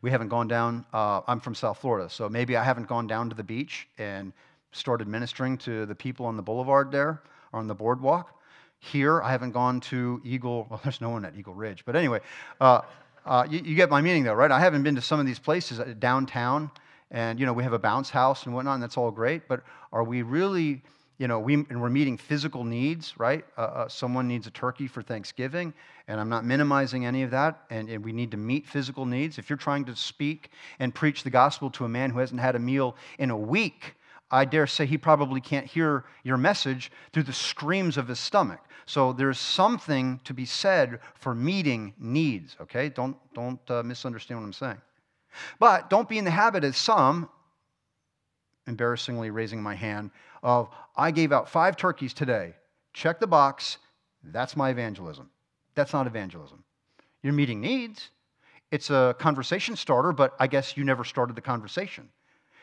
We haven't gone down, uh, I'm from South Florida, so maybe I haven't gone down to the beach and started ministering to the people on the boulevard there or on the boardwalk. Here, I haven't gone to Eagle, well, there's no one at Eagle Ridge, but anyway, uh, uh, you, you, get my meaning though, right? I haven't been to some of these places uh, downtown, and you know, we have a bounce house and whatnot, and that's all great, but are we really you know, we, and we're meeting physical needs, right? Uh, uh, someone needs a turkey for Thanksgiving, and I'm not minimizing any of that, and, and, we need to meet physical needs. If you're trying to speak and preach the gospel to a man who hasn't had a meal in a week, I dare say he probably can't hear your message through the screams of his stomach. So there's something to be said for meeting needs, okay? Don't, don't uh, misunderstand what I'm saying. But don't be in the habit, as some, embarrassingly raising my hand, of I gave out five turkeys today. Check the box. That's my evangelism. That's not evangelism. You're meeting needs. It's a conversation starter, but I guess you never started the conversation.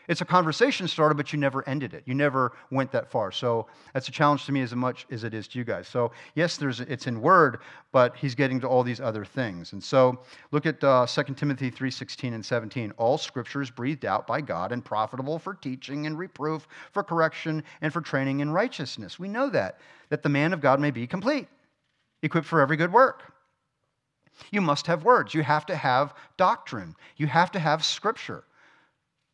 It's a conversation starter, but you never ended it. You never went that far. So that's a challenge to me as much as it is to you guys. So yes, there's it's in word, but he's getting to all these other things. And so look at uh, 2 Timothy 3:16 and 17. All scripture is breathed out by God and profitable for teaching and reproof, for correction, and for training in righteousness. We know that that the man of God may be complete, equipped for every good work. You must have words. You have to have doctrine. You have to have scripture.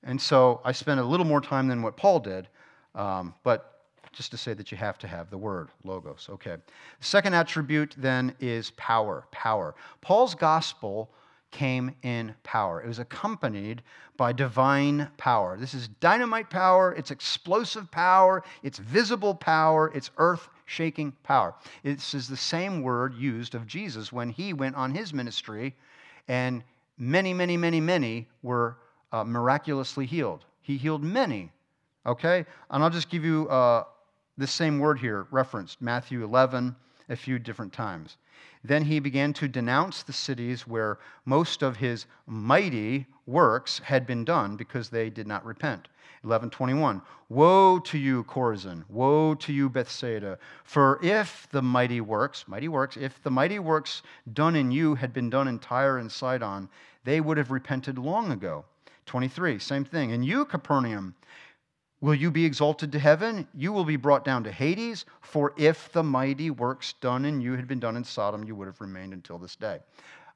And so I spent a little more time than what Paul did, um, but just to say that you have to have the word, logos. Okay. The second attribute then is power. Power. Paul's gospel came in power. It was accompanied by divine power. This is dynamite power, it's explosive power, it's visible power, it's earth shaking power. This is the same word used of Jesus when he went on his ministry, and many, many, many, many were uh, miraculously healed. He healed many. Okay? And I'll just give you uh, the same word here, referenced Matthew 11 a few different times. Then he began to denounce the cities where most of his mighty works had been done because they did not repent. 1121 Woe to you, Chorazin! Woe to you, Bethsaida! For if the mighty works, mighty works, if the mighty works done in you had been done in Tyre and Sidon, they would have repented long ago. 23, same thing. And you, Capernaum, will you be exalted to heaven? You will be brought down to Hades. For if the mighty works done in you had been done in Sodom, you would have remained until this day.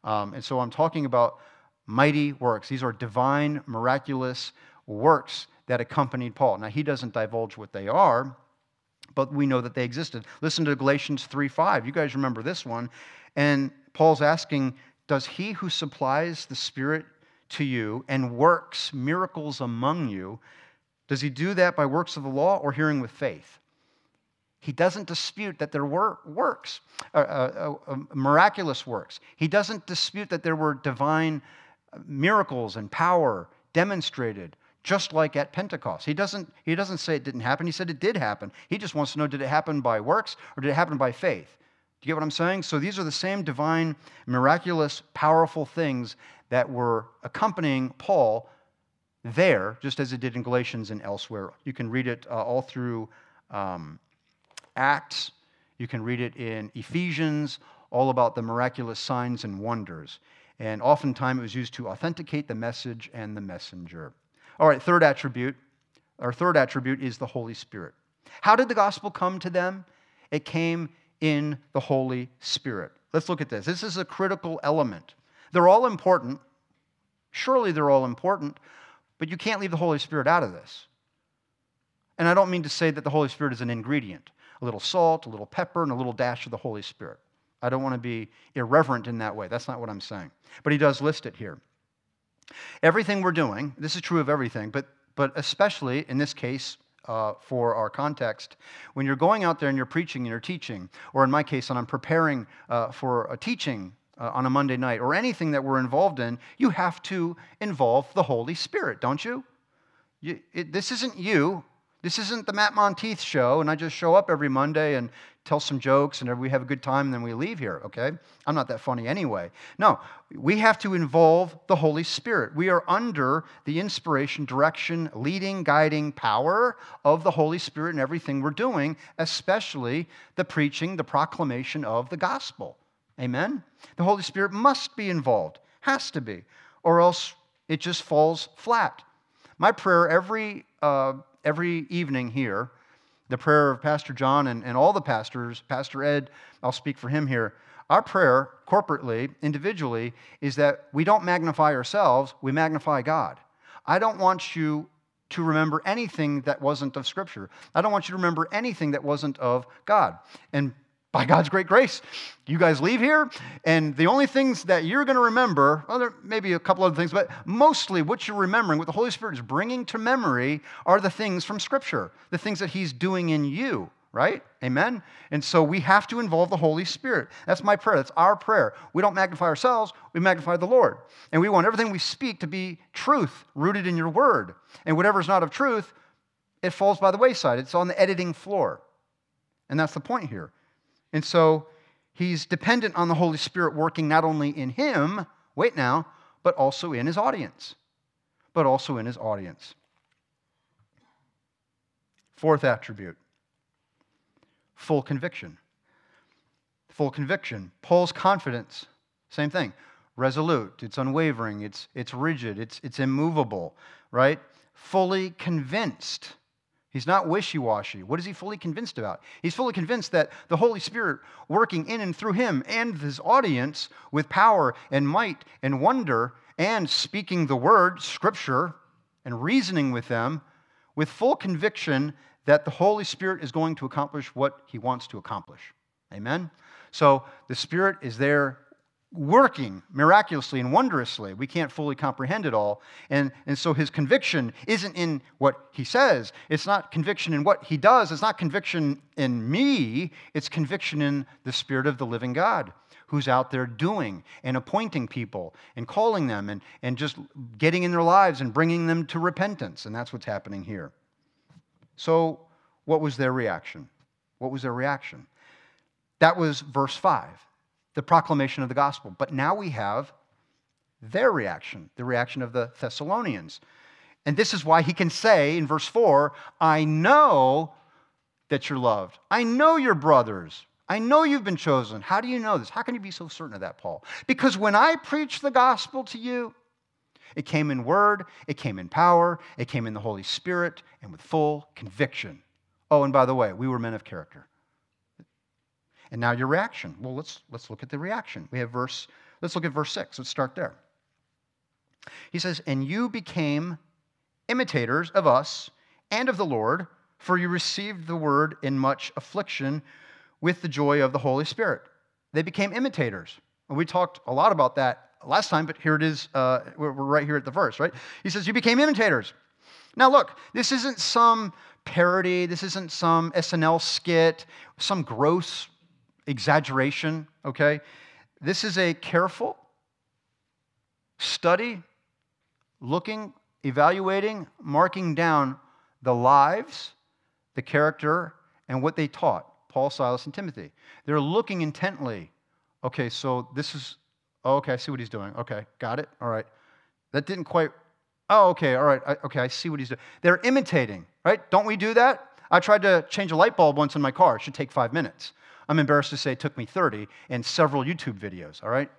Um, and so I'm talking about mighty works. These are divine, miraculous works that accompanied Paul. Now, he doesn't divulge what they are, but we know that they existed. Listen to Galatians 3 5. You guys remember this one. And Paul's asking, Does he who supplies the Spirit to you and works miracles among you, does he do that by works of the law or hearing with faith? He doesn't dispute that there were works, uh, uh, uh, miraculous works. He doesn't dispute that there were divine miracles and power demonstrated, just like at Pentecost. He doesn't, he doesn't say it didn't happen. He said it did happen. He just wants to know did it happen by works or did it happen by faith? You get what I'm saying? So these are the same divine, miraculous, powerful things that were accompanying Paul there, just as it did in Galatians and elsewhere. You can read it uh, all through um, Acts, you can read it in Ephesians, all about the miraculous signs and wonders. And oftentimes it was used to authenticate the message and the messenger. All right, third attribute. Our third attribute is the Holy Spirit. How did the gospel come to them? It came in the Holy Spirit. Let's look at this. This is a critical element. They're all important. Surely they're all important, but you can't leave the Holy Spirit out of this. And I don't mean to say that the Holy Spirit is an ingredient a little salt, a little pepper, and a little dash of the Holy Spirit. I don't want to be irreverent in that way. That's not what I'm saying. But he does list it here. Everything we're doing, this is true of everything, but, but especially in this case, uh, for our context. When you're going out there and you're preaching and you're teaching, or in my case, when I'm preparing uh, for a teaching uh, on a Monday night or anything that we're involved in, you have to involve the Holy Spirit, don't you? you it, this isn't you. This isn't the Matt Monteith show, and I just show up every Monday and tell some jokes and we have a good time and then we leave here, okay? I'm not that funny anyway. No, we have to involve the Holy Spirit. We are under the inspiration, direction, leading, guiding power of the Holy Spirit in everything we're doing, especially the preaching, the proclamation of the gospel. Amen? The Holy Spirit must be involved, has to be, or else it just falls flat. My prayer every, uh, every evening here, the prayer of Pastor John and, and all the pastors, Pastor Ed, I'll speak for him here. Our prayer, corporately, individually, is that we don't magnify ourselves, we magnify God. I don't want you to remember anything that wasn't of Scripture. I don't want you to remember anything that wasn't of God. And by God's great grace, you guys leave here, and the only things that you're going to remember, well, there may be a couple other things, but mostly what you're remembering, what the Holy Spirit is bringing to memory, are the things from Scripture, the things that He's doing in you, right? Amen? And so we have to involve the Holy Spirit. That's my prayer. That's our prayer. We don't magnify ourselves, we magnify the Lord. And we want everything we speak to be truth, rooted in your word. And whatever is not of truth, it falls by the wayside. It's on the editing floor. And that's the point here. And so he's dependent on the Holy Spirit working not only in him, wait now, but also in his audience. But also in his audience. Fourth attribute full conviction. Full conviction. Paul's confidence, same thing. Resolute, it's unwavering, it's, it's rigid, it's, it's immovable, right? Fully convinced. He's not wishy washy. What is he fully convinced about? He's fully convinced that the Holy Spirit working in and through him and his audience with power and might and wonder and speaking the word, scripture, and reasoning with them with full conviction that the Holy Spirit is going to accomplish what he wants to accomplish. Amen? So the Spirit is there working miraculously and wondrously. We can't fully comprehend it all. And, and so his conviction isn't in what he says, it's not conviction in what he does, it's not conviction in me, it's conviction in the Spirit of the living God who's out there doing and appointing people and calling them and, and just getting in their lives and bringing them to repentance. And that's what's happening here. So, what was their reaction? What was their reaction? That was verse 5, the proclamation of the gospel. But now we have their reaction, the reaction of the Thessalonians. And this is why he can say in verse 4 I know that you're loved. I know you're brothers. I know you've been chosen. How do you know this? How can you be so certain of that, Paul? Because when I preached the gospel to you, it came in word, it came in power, it came in the Holy Spirit, and with full conviction. Oh, and by the way, we were men of character. And now your reaction. Well, let's, let's look at the reaction. We have verse, let's look at verse 6. Let's start there. He says, And you became imitators of us and of the Lord, for you received the word in much affliction with the joy of the Holy Spirit. They became imitators. And we talked a lot about that last time, but here it is. Uh, we're, we're right here at the verse, right? He says, You became imitators. Now, look, this isn't some parody, this isn't some SNL skit, some gross exaggeration, okay? This is a careful study, looking, evaluating, marking down the lives, the character, and what they taught Paul, Silas, and Timothy. They're looking intently. Okay, so this is Oh, okay, I see what he's doing. Okay, got it. All right. That didn't quite. Oh, okay, all right. I, okay, I see what he's doing. They're imitating, right? Don't we do that? I tried to change a light bulb once in my car. It should take five minutes. I'm embarrassed to say it took me 30 and several YouTube videos, all right?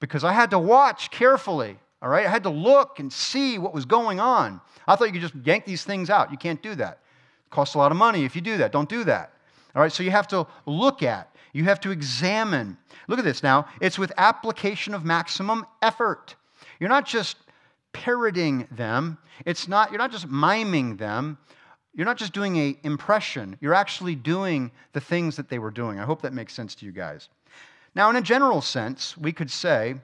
Because I had to watch carefully, all right? I had to look and see what was going on. I thought you could just yank these things out. You can't do that. It costs a lot of money if you do that. Don't do that. All right, so you have to look at you have to examine. Look at this now. It's with application of maximum effort. You're not just parroting them. It's not, you're not just miming them. You're not just doing a impression. You're actually doing the things that they were doing. I hope that makes sense to you guys. Now, in a general sense, we could say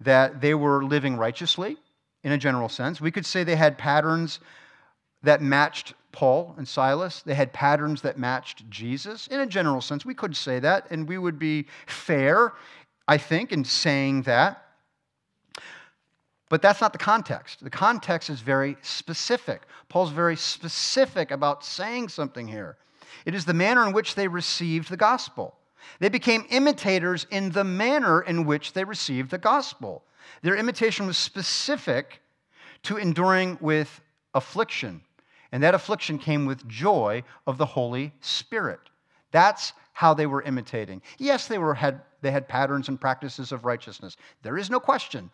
that they were living righteously, in a general sense. We could say they had patterns that matched Paul and Silas. They had patterns that matched Jesus. In a general sense, we could say that, and we would be fair, I think, in saying that. But that's not the context. The context is very specific. Paul's very specific about saying something here. It is the manner in which they received the gospel. They became imitators in the manner in which they received the gospel. Their imitation was specific to enduring with affliction, and that affliction came with joy of the Holy Spirit. That's how they were imitating. Yes, they, were, had, they had patterns and practices of righteousness. There is no question.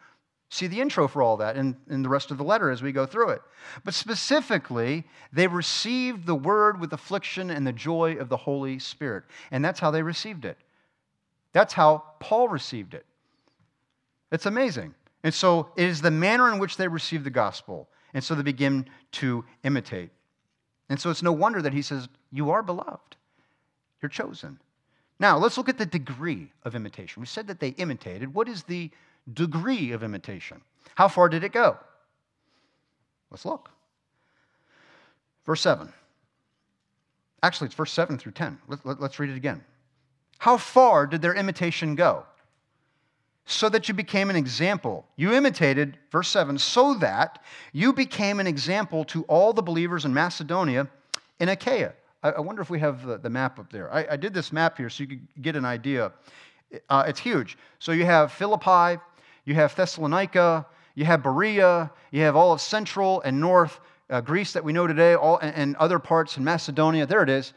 See the intro for all that in, in the rest of the letter as we go through it. But specifically, they received the word with affliction and the joy of the Holy Spirit. And that's how they received it. That's how Paul received it. It's amazing. And so it is the manner in which they received the gospel. And so they begin to imitate. And so it's no wonder that he says, You are beloved. You're chosen. Now, let's look at the degree of imitation. We said that they imitated. What is the degree of imitation? How far did it go? Let's look. Verse 7. Actually, it's verse 7 through 10. Let, let, let's read it again. How far did their imitation go? So that you became an example. You imitated, verse 7, so that you became an example to all the believers in Macedonia in Achaia. I, I wonder if we have the, the map up there. I, I, did this map here so you could get an idea. Uh, it's huge. So you have Philippi, you have Thessalonica, you have Berea, you have all of central and north uh, Greece that we know today, all, and, and other parts in Macedonia. There it is.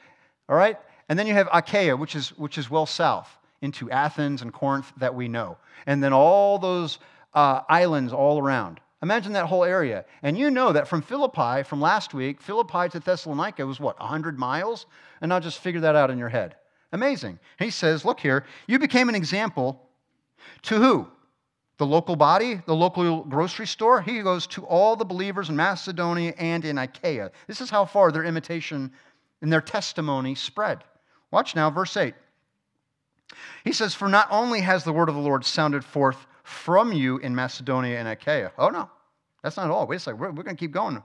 All right? And then you have Achaia, which is, which is well south into Athens and Corinth that we know. And then all those uh, islands all around. Imagine that whole area. And you know that from Philippi, from last week, Philippi to Thessalonica was what, 100 miles? And now just figure that out in your head. Amazing. He says, look here, you became an example to who? The local body, the local grocery store. He goes to all the believers in Macedonia and in Achaia. This is how far their imitation and their testimony spread. Watch now, verse 8. He says, For not only has the word of the Lord sounded forth from you in Macedonia and Achaia. Oh, no, that's not all. Wait a second, we're, we're going to keep going.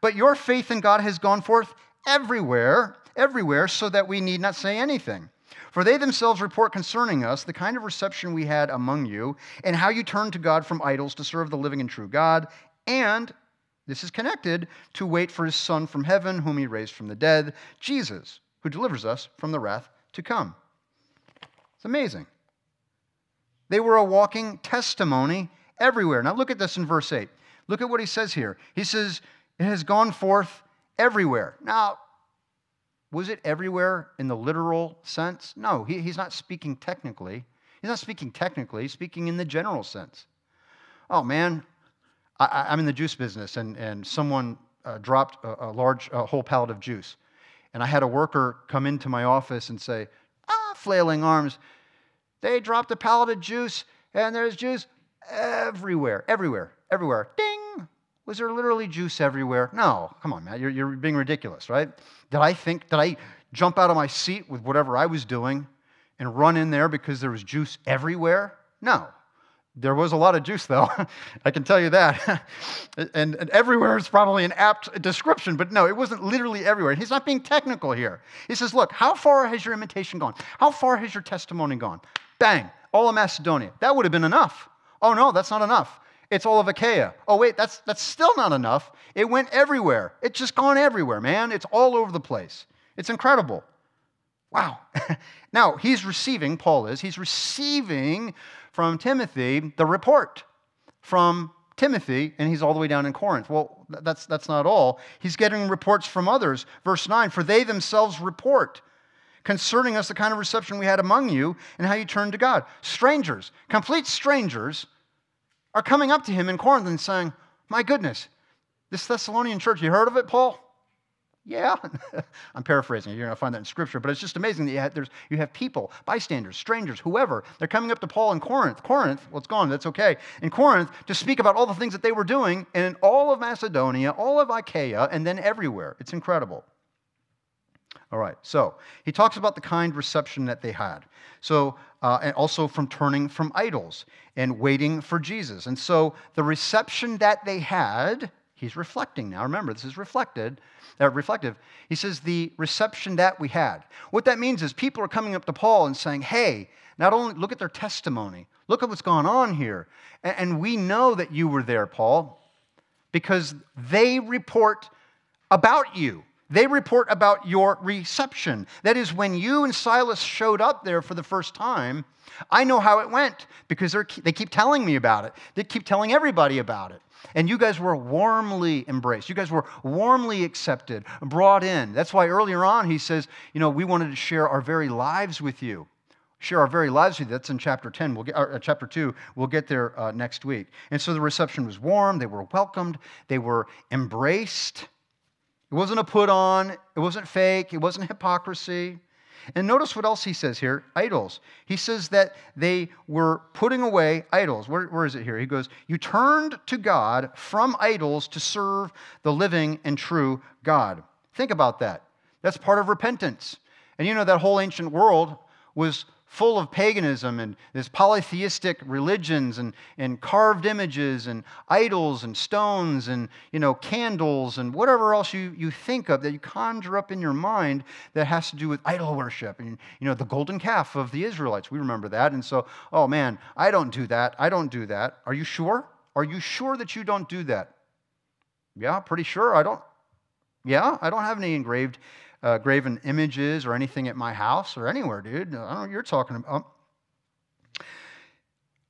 But your faith in God has gone forth everywhere, everywhere, so that we need not say anything. For they themselves report concerning us the kind of reception we had among you, and how you turned to God from idols to serve the living and true God, and this is connected to wait for his Son from heaven, whom he raised from the dead, Jesus, who delivers us from the wrath to come. It's amazing. They were a walking testimony everywhere. Now look at this in verse 8. Look at what he says here. He says, It has gone forth everywhere. Now, was it everywhere in the literal sense? No, he, he's not speaking technically. He's not speaking technically, he's speaking in the general sense. Oh man, I, am in the juice business, and, and someone uh, dropped a, a large a whole pallet of juice. And I had a worker come into my office and say, ah, flailing arms, they dropped a pallet of juice, and there's juice everywhere, everywhere, everywhere. Ding! Was there literally juice everywhere? No, come on, man, you're, you're being ridiculous, right? Did I think, did I jump out of my seat with whatever I was doing and run in there because there was juice everywhere? No. There was a lot of juice, though. I can tell you that. and, and, everywhere is probably an apt description, but no, it wasn't literally everywhere. He's not being technical here. He says, Look, how far has your imitation gone? How far has your testimony gone? Bang, all of Macedonia. That would have been enough. Oh, no, that's not enough. It's all of Achaia. Oh, wait, that's, that's still not enough. It went everywhere. It's just gone everywhere, man. It's all over the place. It's incredible. Wow. now, he's receiving, Paul is, he's receiving from Timothy the report from Timothy, and he's all the way down in Corinth. Well, that's, that's not all. He's getting reports from others. Verse 9, for they themselves report concerning us the kind of reception we had among you and how you turned to God. Strangers, complete strangers, are coming up to him in Corinth and saying, My goodness, this Thessalonian church, you heard of it, Paul? Yeah. I'm paraphrasing. You're going to find that in Scripture. But it's just amazing that you have, there's, you have people, bystanders, strangers, whoever. They're coming up to Paul in Corinth. Corinth, well, it's gone. That's okay. In Corinth to speak about all the things that they were doing in all of Macedonia, all of Achaia, and then everywhere. It's incredible. All right, so he talks about the kind reception that they had. So, uh, and also from turning from idols and waiting for Jesus. And so the reception that they had, he's reflecting now. Remember, this is reflected, uh, reflective. He says the reception that we had. What that means is people are coming up to Paul and saying, hey, not only look at their testimony, look at what's gone on here. And, and we know that you were there, Paul, because they report about you. They report about your reception. That is, when you and Silas showed up there for the first time, I know how it went because they keep telling me about it. They keep telling everybody about it. And you guys were warmly embraced. You guys were warmly accepted, brought in. That's why earlier on he says, you know, we wanted to share our very lives with you. Share our very lives with you. That's in chapter 10. We'll get, uh, chapter 2. We'll get there uh, next week. And so the reception was warm. They were welcomed. They were embraced. It wasn't a put on, it wasn't fake, it wasn't hypocrisy. And notice what else he says here idols. He says that they were putting away idols. Where, where is it here? He goes, You turned to God from idols to serve the living and true God. Think about that. That's part of repentance. And you know, that whole ancient world was full of paganism and this polytheistic religions and, and carved images and idols and stones and you know candles and whatever else you, you think of that you conjure up in your mind that has to do with idol worship and you know the golden calf of the israelites. We remember that. And so oh man i don't do that. I don't do that. Are you sure? Are you sure that you don't do that? Yeah pretty sure i don't. Yeah i don't have any engraved uh, graven images or anything at my house or anywhere, dude. I don't know what you're talking about.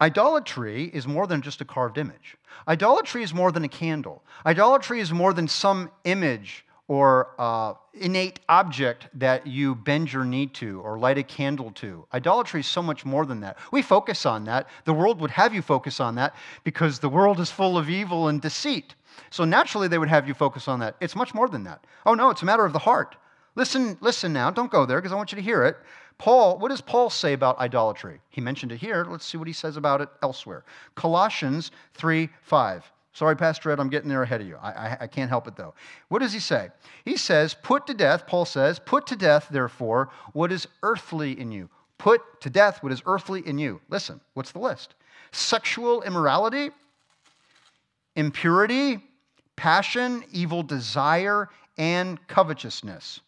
Idolatry is more than just a carved image. Idolatry is more than a candle. Idolatry is more than some image or uh, innate object that you bend your knee to or light a candle to. Idolatry is so much more than that. We focus on that. The world would have you focus on that because the world is full of evil and deceit. So naturally, they would have you focus on that. It's much more than that. Oh, no, it's a matter of the heart. Listen, listen now. Don't go there because I want you to hear it. Paul, what does Paul say about idolatry? He mentioned it here. Let's see what he says about it elsewhere. Colossians 3 5. Sorry, Pastor Ed, I'm getting there ahead of you. I, I, I, can't help it though. What does he say? He says, Put to death, Paul says, put to death, therefore, what is earthly in you. Put to death what is earthly in you. Listen, what's the list? Sexual immorality, impurity, passion, evil desire, and covetousness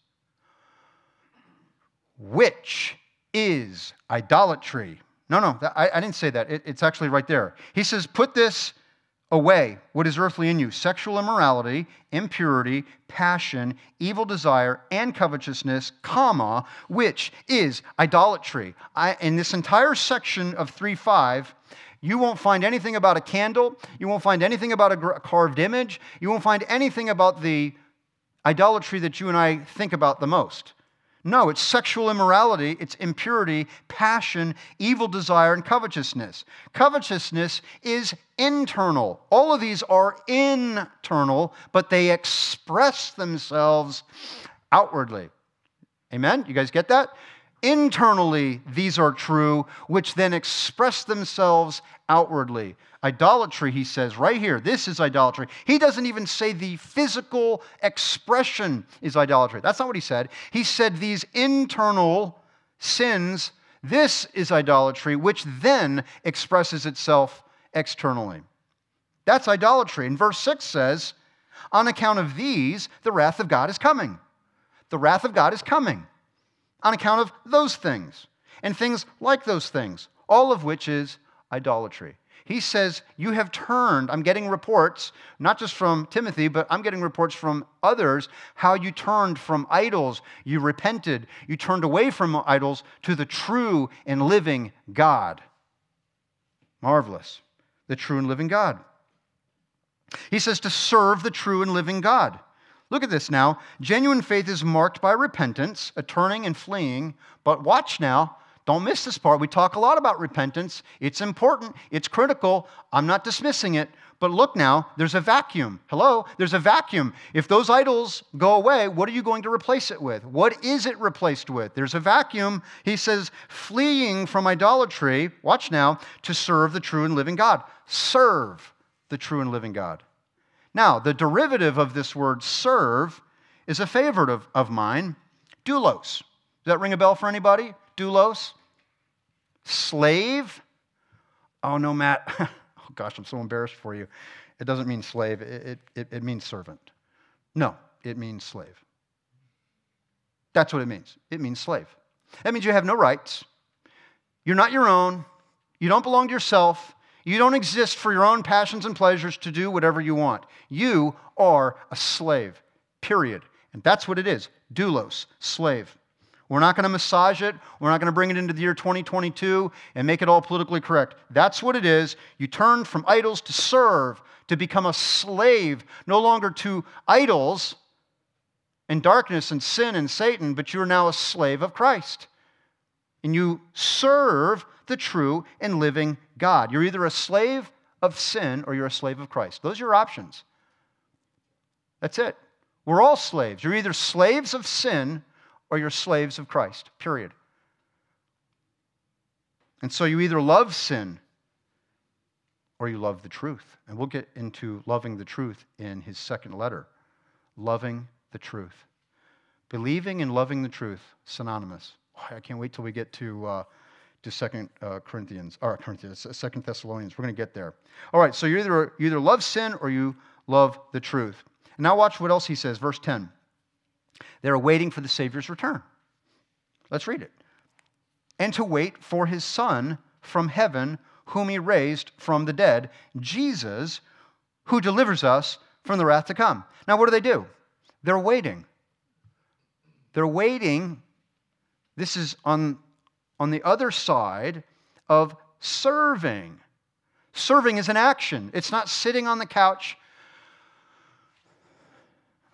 which is idolatry. No, no, I, I didn't say that. It, it's actually right there. He says, Put this away, what is earthly in you sexual immorality, impurity, passion, evil desire, and covetousness, comma, which is idolatry. I, in this entire section of 3 5, you won't find anything about a candle. You won't find anything about a carved image. You won't find anything about the idolatry that you and I think about the most. No, it's sexual immorality, it's impurity, passion, evil desire, and covetousness. Covetousness is internal. All of these are internal, but they express themselves outwardly. Amen? You guys get that? Internally, these are true, which then express themselves outwardly. Idolatry, he says right here, this is idolatry. He doesn't even say the physical expression is idolatry. That's not what he said. He said these internal sins, this is idolatry, which then expresses itself externally. That's idolatry. And verse 6 says, On account of these, the wrath of God is coming. The wrath of God is coming on account of those things and things like those things, all of which is idolatry. He says, You have turned. I'm getting reports, not just from Timothy, but I'm getting reports from others, how you turned from idols. You repented. You turned away from idols to the true and living God. Marvelous. The true and living God. He says to serve the true and living God. Look at this now. Genuine faith is marked by repentance, a turning and fleeing. But watch now, don't miss this part. We talk a lot about repentance. It's important, it's critical. I'm not dismissing it. But look now, there's a vacuum. Hello? There's a vacuum. If those idols go away, what are you going to replace it with? What is it replaced with? There's a vacuum. He says, fleeing from idolatry, watch now, to serve the true and living God. Serve the true and living God. Now, the derivative of this word serve is a favorite of, of mine, doulos. Does that ring a bell for anybody? Doulos? Slave? Oh, no, Matt. oh, gosh, I'm so embarrassed for you. It doesn't mean slave, it, it, it means servant. No, it means slave. That's what it means. It means slave. That means you have no rights. You're not your own. You don't belong to yourself. You don't exist for your own passions and pleasures to do whatever you want. You are a slave, period. And that's what it is doulos, slave. We're not going to massage it. We're not going to bring it into the year 2022 and make it all politically correct. That's what it is. You turn from idols to serve, to become a slave, no longer to idols and darkness and sin and Satan, but you're now a slave of Christ. And you serve the true and living God. You're either a slave of sin or you're a slave of Christ. Those are your options. That's it. We're all slaves. You're either slaves of sin or you're slaves of Christ, period. And so you either love sin or you love the truth. And we'll get into loving the truth in his second letter. Loving the truth. Believing and loving the truth, synonymous. I can't wait till we get to uh, to Second uh, Corinthians, or Corinthians, Second Thessalonians. We're going to get there. All right, so you either, you either love sin or you love the truth. And now watch what else he says, verse 10. They're waiting for the Savior's return. Let's read it. And to wait for his Son from heaven, whom he raised from the dead, Jesus, who delivers us from the wrath to come. Now, what do they do? They're waiting. They're waiting. This is on, on the other side of serving. Serving is an action, it's not sitting on the couch.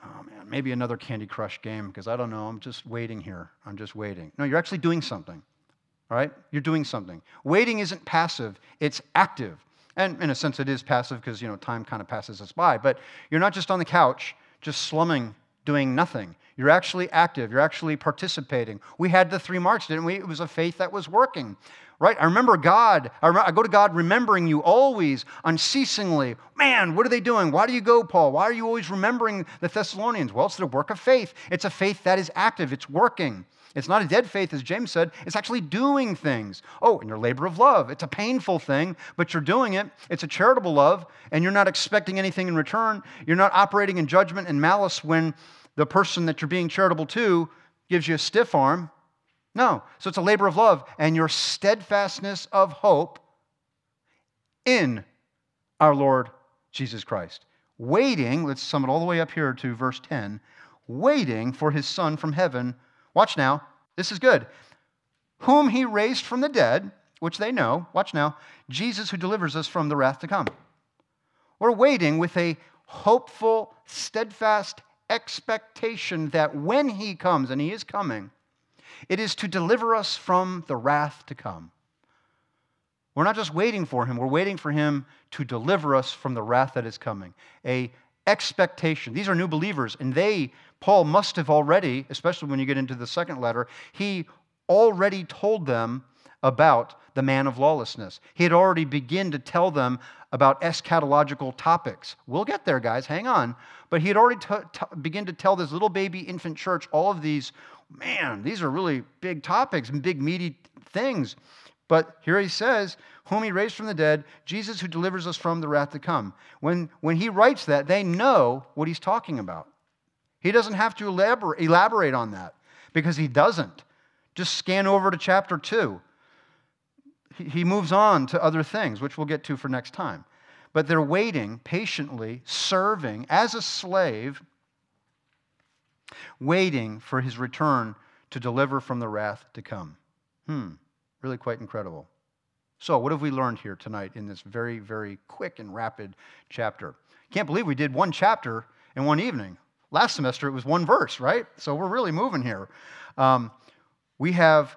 Oh man, maybe another Candy Crush game because I don't know. I'm just waiting here. I'm just waiting. No, you're actually doing something. All right? You're doing something. Waiting isn't passive, it's active. And in a sense, it is passive because, you know, time kind of passes us by. But you're not just on the couch, just slumming, doing nothing. You're actually active. You're actually participating. We had the three marks, didn't we? It was a faith that was working, right? I remember God. I, I go to God remembering you always, unceasingly. Man, what are they doing? Why do you go, Paul? Why are you always remembering the Thessalonians? Well, it's the work of faith. It's a faith that is active, it's working. It's not a dead faith, as James said. It's actually doing things. Oh, and your labor of love. It's a painful thing, but you're doing it. It's a charitable love, and you're not expecting anything in return. You're not operating in judgment and malice when the person that you're being charitable to gives you a stiff arm. No. So it's a labor of love, and your steadfastness of hope in our Lord Jesus Christ. Waiting, let's sum it all the way up here to verse 10 waiting for his Son from heaven Watch now. This is good. Whom he raised from the dead, which they know. Watch now. Jesus who delivers us from the wrath to come. We're waiting with a hopeful, steadfast expectation that when he comes, and he is coming, it is to deliver us from the wrath to come. We're not just waiting for him, we're waiting for him to deliver us from the wrath that is coming. A expectation. These are new believers, and they Paul must have already, especially when you get into the second letter, he already told them about the man of lawlessness. He had already begun to tell them about eschatological topics. We'll get there, guys, hang on. But he had already t- t- begun to tell this little baby infant church all of these, man, these are really big topics and big, meaty things. But here he says, whom he raised from the dead, Jesus who delivers us from the wrath to come. When, when he writes that, they know what he's talking about. He doesn't have to elaborate, elaborate on that because he doesn't. Just scan over to chapter 2. He moves on to other things, which we'll get to for next time. But they're waiting patiently, serving as a slave, waiting for his return to deliver from the wrath to come. Hmm, really quite incredible. So, what have we learned here tonight in this very, very quick and rapid chapter? Can't believe we did one chapter in one evening. Last semester it was one verse, right? So we're really moving here. Um, we have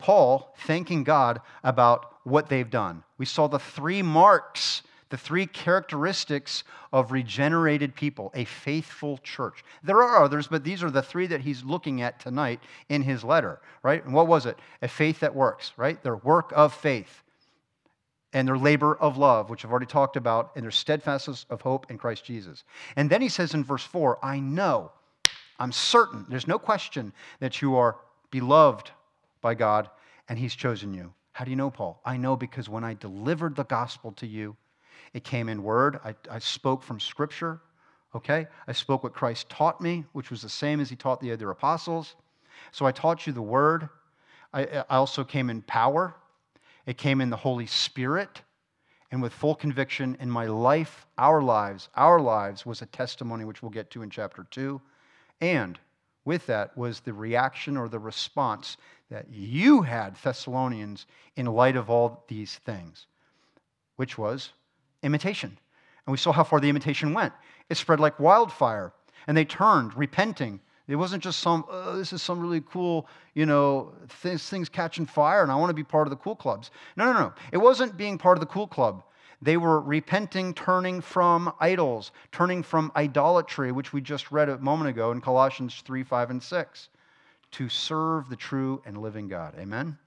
Paul thanking God about what they've done. We saw the three marks, the three characteristics of regenerated people, a faithful church. There are others, but these are the three that he's looking at tonight in his letter, right? And what was it? A faith that works, right? Their work of faith and their labor of love, which I've already talked about, and their steadfastness of hope in Christ Jesus. And then he says in verse 4 I know, I'm certain, there's no question that you are beloved by God and he's chosen you. How do you know, Paul? I know because when I delivered the gospel to you, it came in word. I, I spoke from scripture, okay? I spoke what Christ taught me, which was the same as he taught the other apostles. So I taught you the word. I, I also came in power. It came in the Holy Spirit and with full conviction in my life, our lives, our lives was a testimony, which we'll get to in chapter 2. And with that was the reaction or the response that you had, Thessalonians, in light of all these things, which was imitation. And we saw how far the imitation went. It spread like wildfire, and they turned, repenting, it wasn't just some, oh, this is some really cool, you know, this thing's catching fire and I want to be part of the cool clubs. No, no, no. It wasn't being part of the cool club. They were repenting, turning from idols, turning from idolatry, which we just read a moment ago in Colossians 3, 5, and 6, to serve the true and living God. Amen?